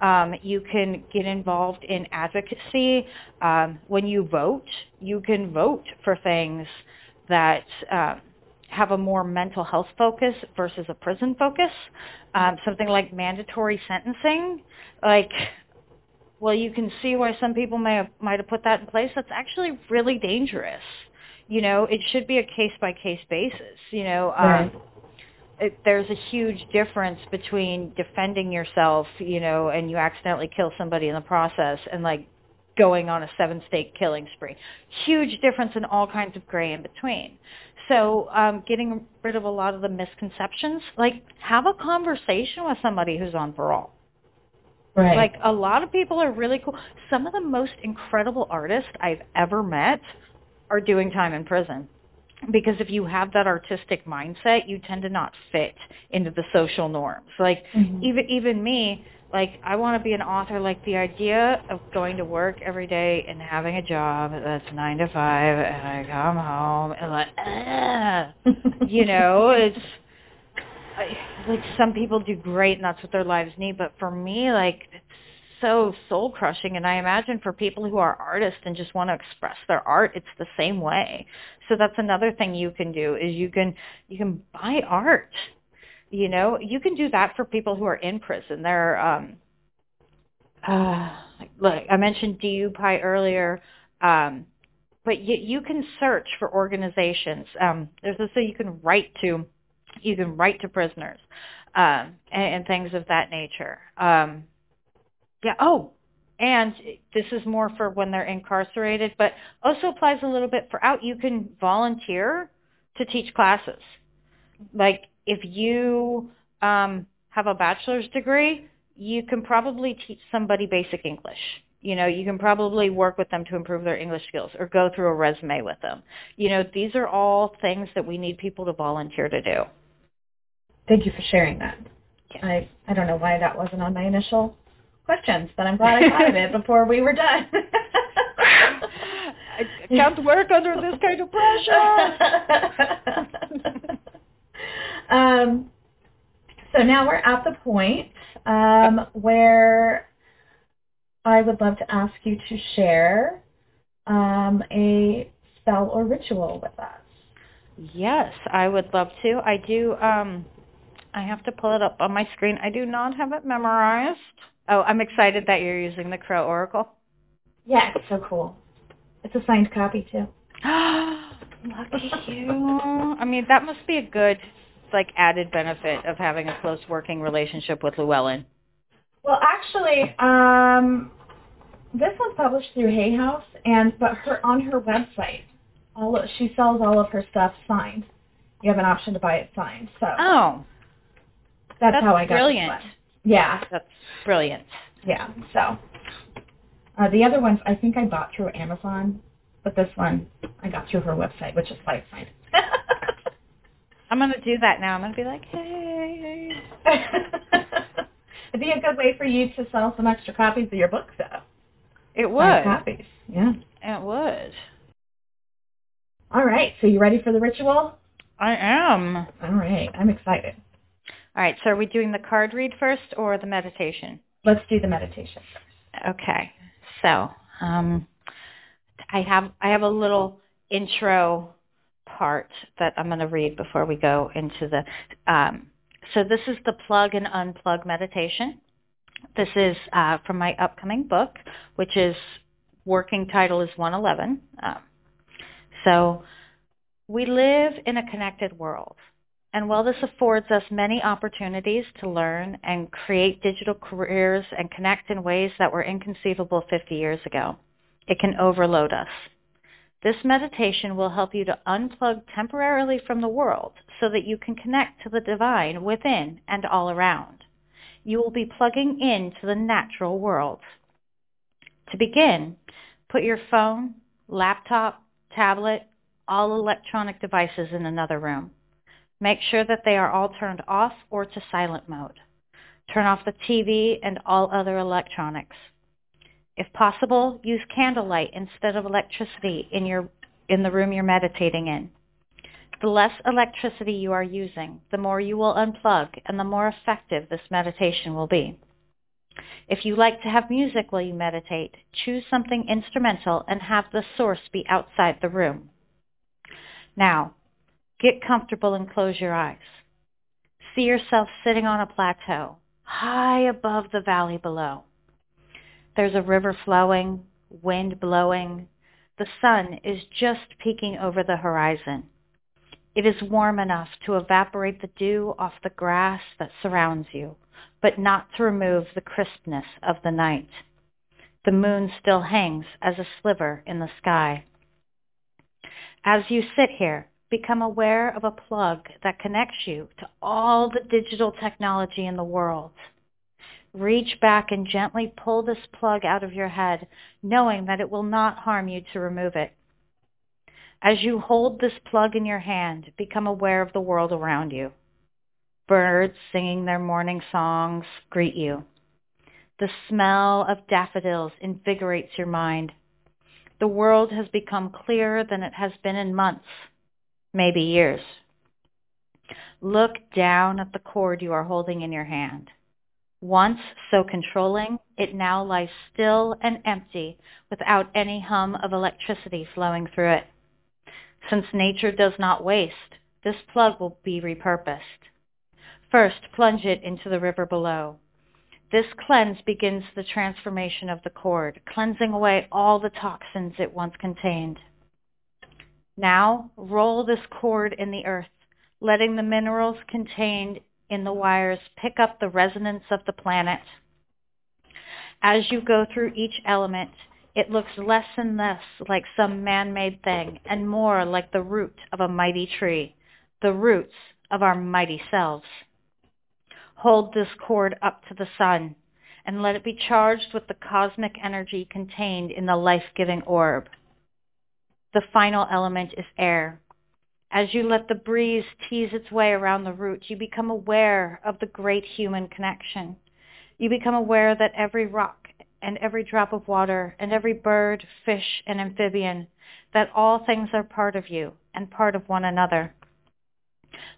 Um, you can get involved in advocacy. Um, when you vote, you can vote for things that uh, have a more mental health focus versus a prison focus. Um, something like mandatory sentencing, like well, you can see why some people may have, might have put that in place. That's actually really dangerous. You know, it should be a case by case basis. You know, um, right it, there's a huge difference between defending yourself, you know, and you accidentally kill somebody in the process and like going on a seven state killing spree. Huge difference in all kinds of gray in between. So um, getting rid of a lot of the misconceptions, like have a conversation with somebody who's on parole. Right. Like a lot of people are really cool. Some of the most incredible artists I've ever met are doing time in prison because if you have that artistic mindset, you tend to not fit into the social norms. Like mm-hmm. even even me, like I want to be an author. Like the idea of going to work every day and having a job that's nine to five, and I come home and like, you know, it's like some people do great and that's what their lives need. But for me, like it's so soul crushing and I imagine for people who are artists and just want to express their art, it's the same way. So that's another thing you can do is you can you can buy art. You know, you can do that for people who are in prison. There um uh like I mentioned DU Pi earlier. Um but you, you can search for organizations. Um, there's also you can write to, you can write to prisoners, um, and, and things of that nature. Um, yeah. Oh, and this is more for when they're incarcerated, but also applies a little bit for out. You can volunteer to teach classes. Like if you um, have a bachelor's degree, you can probably teach somebody basic English. You know, you can probably work with them to improve their English skills or go through a resume with them. You know, these are all things that we need people to volunteer to do. Thank you for sharing that. Yeah. I, I don't know why that wasn't on my initial questions, but I'm glad I thought of it before we were done. I can't work under this kind of pressure. um, so now we're at the point um, where I would love to ask you to share um, a spell or ritual with us. Yes, I would love to. I do. Um, I have to pull it up on my screen. I do not have it memorized. Oh, I'm excited that you're using the Crow Oracle. Yeah, it's so cool. It's a signed copy too. Lucky you. I mean, that must be a good, like, added benefit of having a close working relationship with Llewellyn. Well, actually, um, this one's published through Hay House, and but her on her website, all of, she sells all of her stuff signed. You have an option to buy it signed. So Oh, that's, that's how I got brilliant. Yeah, That's brilliant. yeah. So uh, the other ones I think I bought through Amazon, but this one I got through her website, which is why it's. I'm going to do that now. I'm going to be like, hey. It'd be a good way for you to sell some extra copies of your book, though. It would. Copies. Yeah. It would. All right. So you ready for the ritual? I am. All right. I'm excited. All right, so are we doing the card read first or the meditation? Let's do the meditation. Okay. So, um, I have I have a little intro part that I'm going to read before we go into the. Um, so this is the plug and unplug meditation. This is uh, from my upcoming book, which is working title is 111. Um, so we live in a connected world. And while this affords us many opportunities to learn and create digital careers and connect in ways that were inconceivable 50 years ago, it can overload us. This meditation will help you to unplug temporarily from the world so that you can connect to the divine within and all around. You will be plugging into the natural world. To begin, put your phone, laptop, tablet, all electronic devices in another room. Make sure that they are all turned off or to silent mode. Turn off the TV and all other electronics. If possible, use candlelight instead of electricity in, your, in the room you're meditating in. The less electricity you are using, the more you will unplug and the more effective this meditation will be. If you like to have music while you meditate, choose something instrumental and have the source be outside the room. Now, Get comfortable and close your eyes. See yourself sitting on a plateau, high above the valley below. There's a river flowing, wind blowing. The sun is just peeking over the horizon. It is warm enough to evaporate the dew off the grass that surrounds you, but not to remove the crispness of the night. The moon still hangs as a sliver in the sky. As you sit here, become aware of a plug that connects you to all the digital technology in the world. Reach back and gently pull this plug out of your head, knowing that it will not harm you to remove it. As you hold this plug in your hand, become aware of the world around you. Birds singing their morning songs greet you. The smell of daffodils invigorates your mind. The world has become clearer than it has been in months maybe years. Look down at the cord you are holding in your hand. Once so controlling, it now lies still and empty without any hum of electricity flowing through it. Since nature does not waste, this plug will be repurposed. First, plunge it into the river below. This cleanse begins the transformation of the cord, cleansing away all the toxins it once contained. Now roll this cord in the earth, letting the minerals contained in the wires pick up the resonance of the planet. As you go through each element, it looks less and less like some man-made thing and more like the root of a mighty tree, the roots of our mighty selves. Hold this cord up to the sun and let it be charged with the cosmic energy contained in the life-giving orb. The final element is air. As you let the breeze tease its way around the roots, you become aware of the great human connection. You become aware that every rock and every drop of water and every bird, fish, and amphibian, that all things are part of you and part of one another.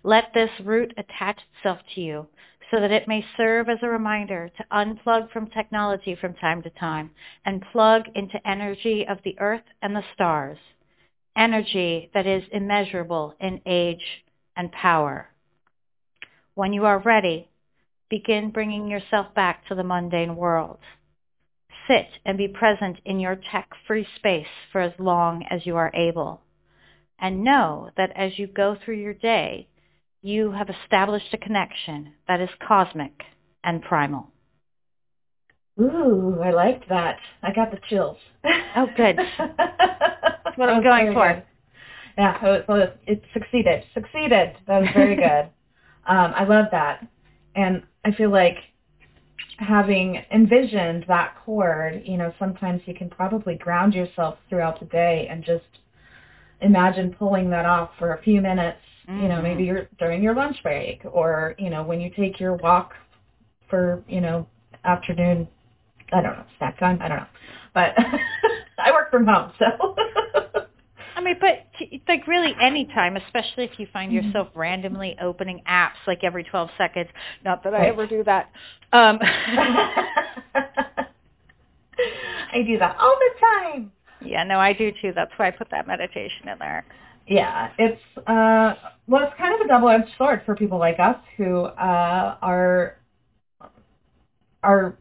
Let this root attach itself to you so that it may serve as a reminder to unplug from technology from time to time and plug into energy of the earth and the stars, energy that is immeasurable in age and power. When you are ready, begin bringing yourself back to the mundane world. Sit and be present in your tech-free space for as long as you are able. And know that as you go through your day, you have established a connection that is cosmic and primal. Ooh, I liked that. I got the chills. Oh, good. That's what I'm going for. Good. Yeah, it, was, it succeeded. Succeeded. That was very good. um, I love that. And I feel like having envisioned that cord, you know, sometimes you can probably ground yourself throughout the day and just imagine pulling that off for a few minutes Mm-hmm. You know, maybe mm-hmm. you're during your lunch break or, you know, when you take your walk for, you know, afternoon, I don't know, snack time, I don't know. But I work from home, so. I mean, but like really any time, especially if you find mm-hmm. yourself randomly opening apps like every 12 seconds. Not that I ever do that. Um, I do that all the time. Yeah, no, I do too. That's why I put that meditation in there yeah, it's uh, well, it's kind of a double-edged sword for people like us who uh, are our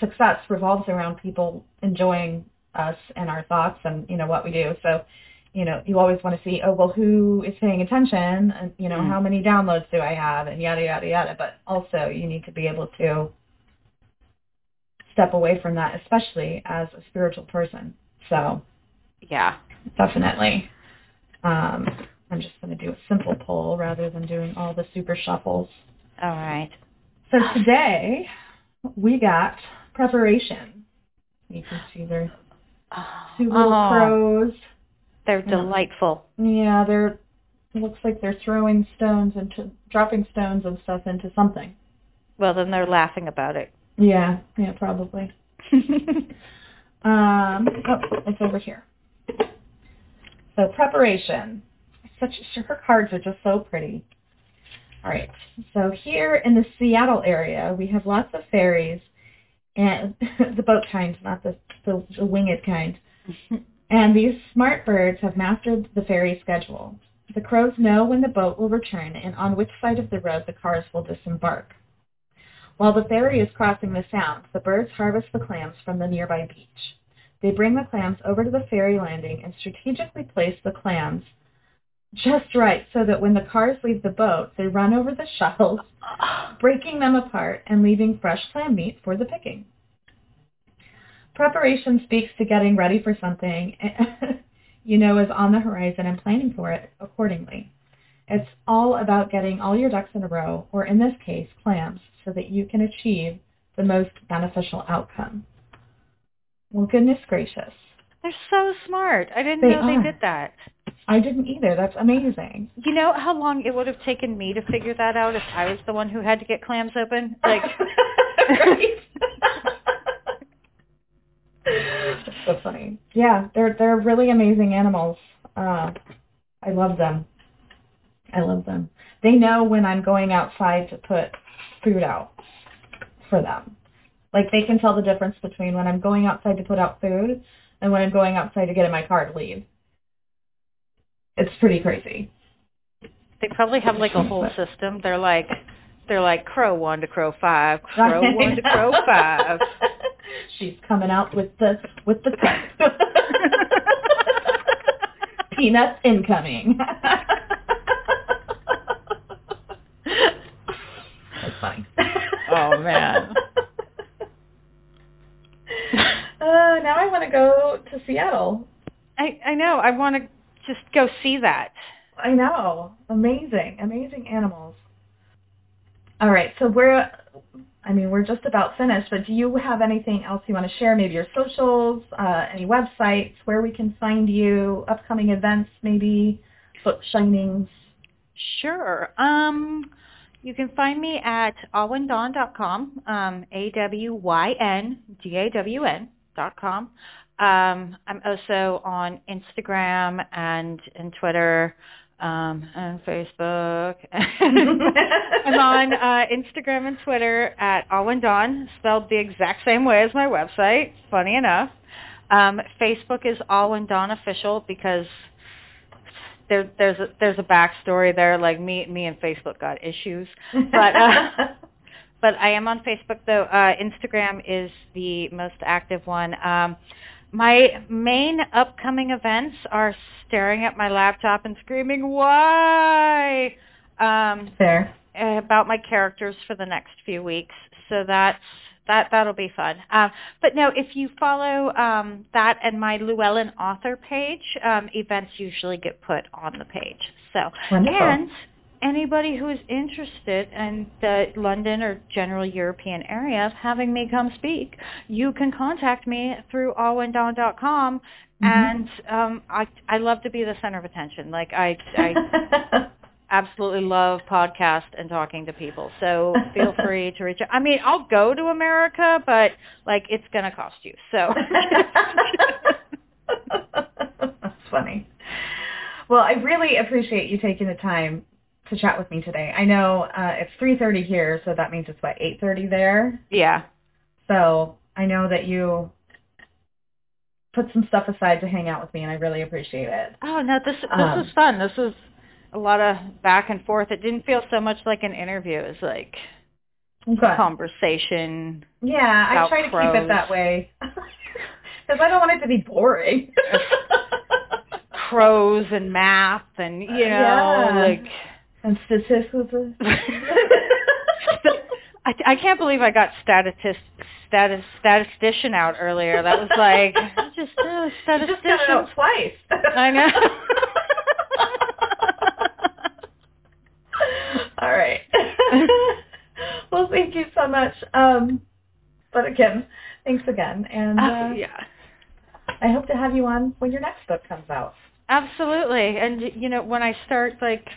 success revolves around people enjoying us and our thoughts and you know what we do. So, you know, you always want to see, oh well, who is paying attention, and you know, mm. how many downloads do I have, and yada yada yada. But also, you need to be able to step away from that, especially as a spiritual person. So, yeah, definitely. Um, I'm just going to do a simple poll rather than doing all the super shuffles. All right. So today we got preparation. You can see their two little oh, crows. They're delightful. Yeah, they're looks like they're throwing stones into dropping stones and stuff into something. Well, then they're laughing about it. Yeah, yeah, probably. um, oh, it's over here. So preparation. Such her cards are just so pretty. All right. So here in the Seattle area, we have lots of fairies and the boat kind, not the, the, the winged kind. and these smart birds have mastered the ferry schedule. The crows know when the boat will return and on which side of the road the cars will disembark. While the ferry is crossing the sound, the birds harvest the clams from the nearby beach. They bring the clams over to the ferry landing and strategically place the clams just right so that when the cars leave the boat, they run over the shells, breaking them apart and leaving fresh clam meat for the picking. Preparation speaks to getting ready for something you know is on the horizon and planning for it accordingly. It's all about getting all your ducks in a row, or in this case, clams, so that you can achieve the most beneficial outcome. Well, goodness gracious. They're so smart. I didn't they know are. they did that. I didn't either. That's amazing. You know how long it would have taken me to figure that out if I was the one who had to get clams open? Like That's so funny. Yeah, they're they're really amazing animals. Uh, I love them. I love them. They know when I'm going outside to put food out for them. Like they can tell the difference between when I'm going outside to put out food and when I'm going outside to get in my car to leave. It's pretty crazy. They probably have like a whole system. They're like they're like crow one to crow five, crow one to crow five. She's coming out with the with the peanuts incoming. That's funny. Oh man. Uh, now I want to go to Seattle. I I know. I want to just go see that. I know. Amazing, amazing animals. All right, so we're, I mean, we're just about finished, but do you have anything else you want to share? Maybe your socials, uh, any websites, where we can find you, upcoming events maybe? book shinings? Sure. Um, you can find me at awyndawn.com, um, A-W-Y-N-D-A-W-N dot com. Um, I'm also on Instagram and, and Twitter um, and Facebook. I'm on uh, Instagram and Twitter at Awyn Dawn, spelled the exact same way as my website, funny enough. Um, Facebook is Awyn Dawn Official because there, there's a, there's a backstory there. Like me, me and Facebook got issues, but uh, but I am on Facebook though. Uh, Instagram is the most active one. Um, my main upcoming events are staring at my laptop and screaming, "Why?" Um, Fair. About my characters for the next few weeks. So that's that that'll be fun. Um, but no, if you follow um, that and my Llewellyn author page, um, events usually get put on the page. So Wonderful. and anybody who is interested in the London or general European area of having me come speak, you can contact me through awyndawn.com. Mhm. And um, I I love to be the center of attention. Like I I absolutely love podcast and talking to people. So feel free to reach out. I mean, I'll go to America, but like it's going to cost you. So That's funny. Well, I really appreciate you taking the time to chat with me today. I know uh, it's 3.30 here, so that means it's, what, 8.30 there? yeah. So I know that you put some stuff aside to hang out with me, and I really appreciate it. Oh no, this this Um, was fun. This was a lot of back and forth. It didn't feel so much like an interview. It was like Good. conversation. Yeah, I try to keep it that way. Because I don't want it to be boring. Crows and math and you know Yeah. like and statistics. I, I can't believe I got statist, status, statistician out earlier. That was like just uh, You just got it statistician. out twice. I know. All right. well, thank you so much. Um, but again, thanks again, and uh, Uh, yeah, I hope to have you on when your next book comes out. absolutely. And you know, when I start like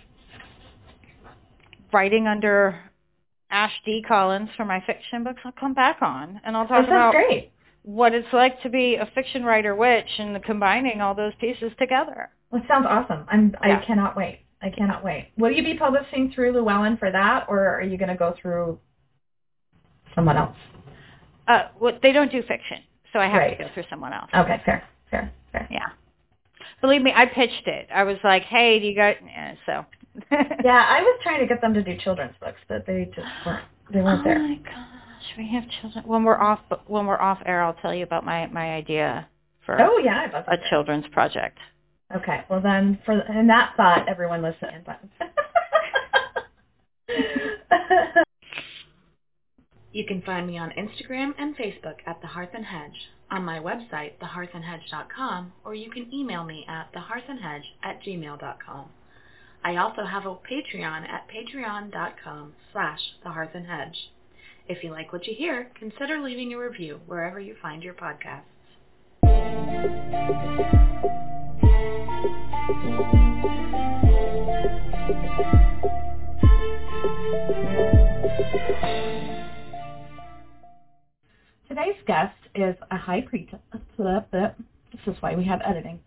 writing under Ash D. Collins for my fiction books, I'll come back on and I'll talk That about great. what it's like to be a fiction writer witch and combining all those pieces together. Well, it sounds awesome. I'm. Yeah. I cannot wait. I cannot wait. Will you be publishing through Llewellyn for that, or are you going to go through someone else? Uh, what they don't do fiction, so I have Right. to go through someone else. Okay, fair, fair, fair. Yeah. Believe me, I pitched it. I was like, "Hey, do you got?" Yeah, so. Yeah, I was trying to get them to do children's books, but they just weren't. They weren't oh there. Oh my gosh, we have children. When we're off, when we're off air, I'll tell you about my my idea for Oh yeah, I'd a hear. children's project. Okay, well then, for in that thought, everyone listen. you can find me on Instagram and Facebook at The Hearth and Hedge, on my website, thehearthandhedge.com, or you can email me at thehearthandhedge at gmail.com. I also have a Patreon at patreon.com slash thehearthandhedge. If you like what you hear, consider leaving a review wherever you find your podcasts. Today's guest is a high priest. This is why we have editing.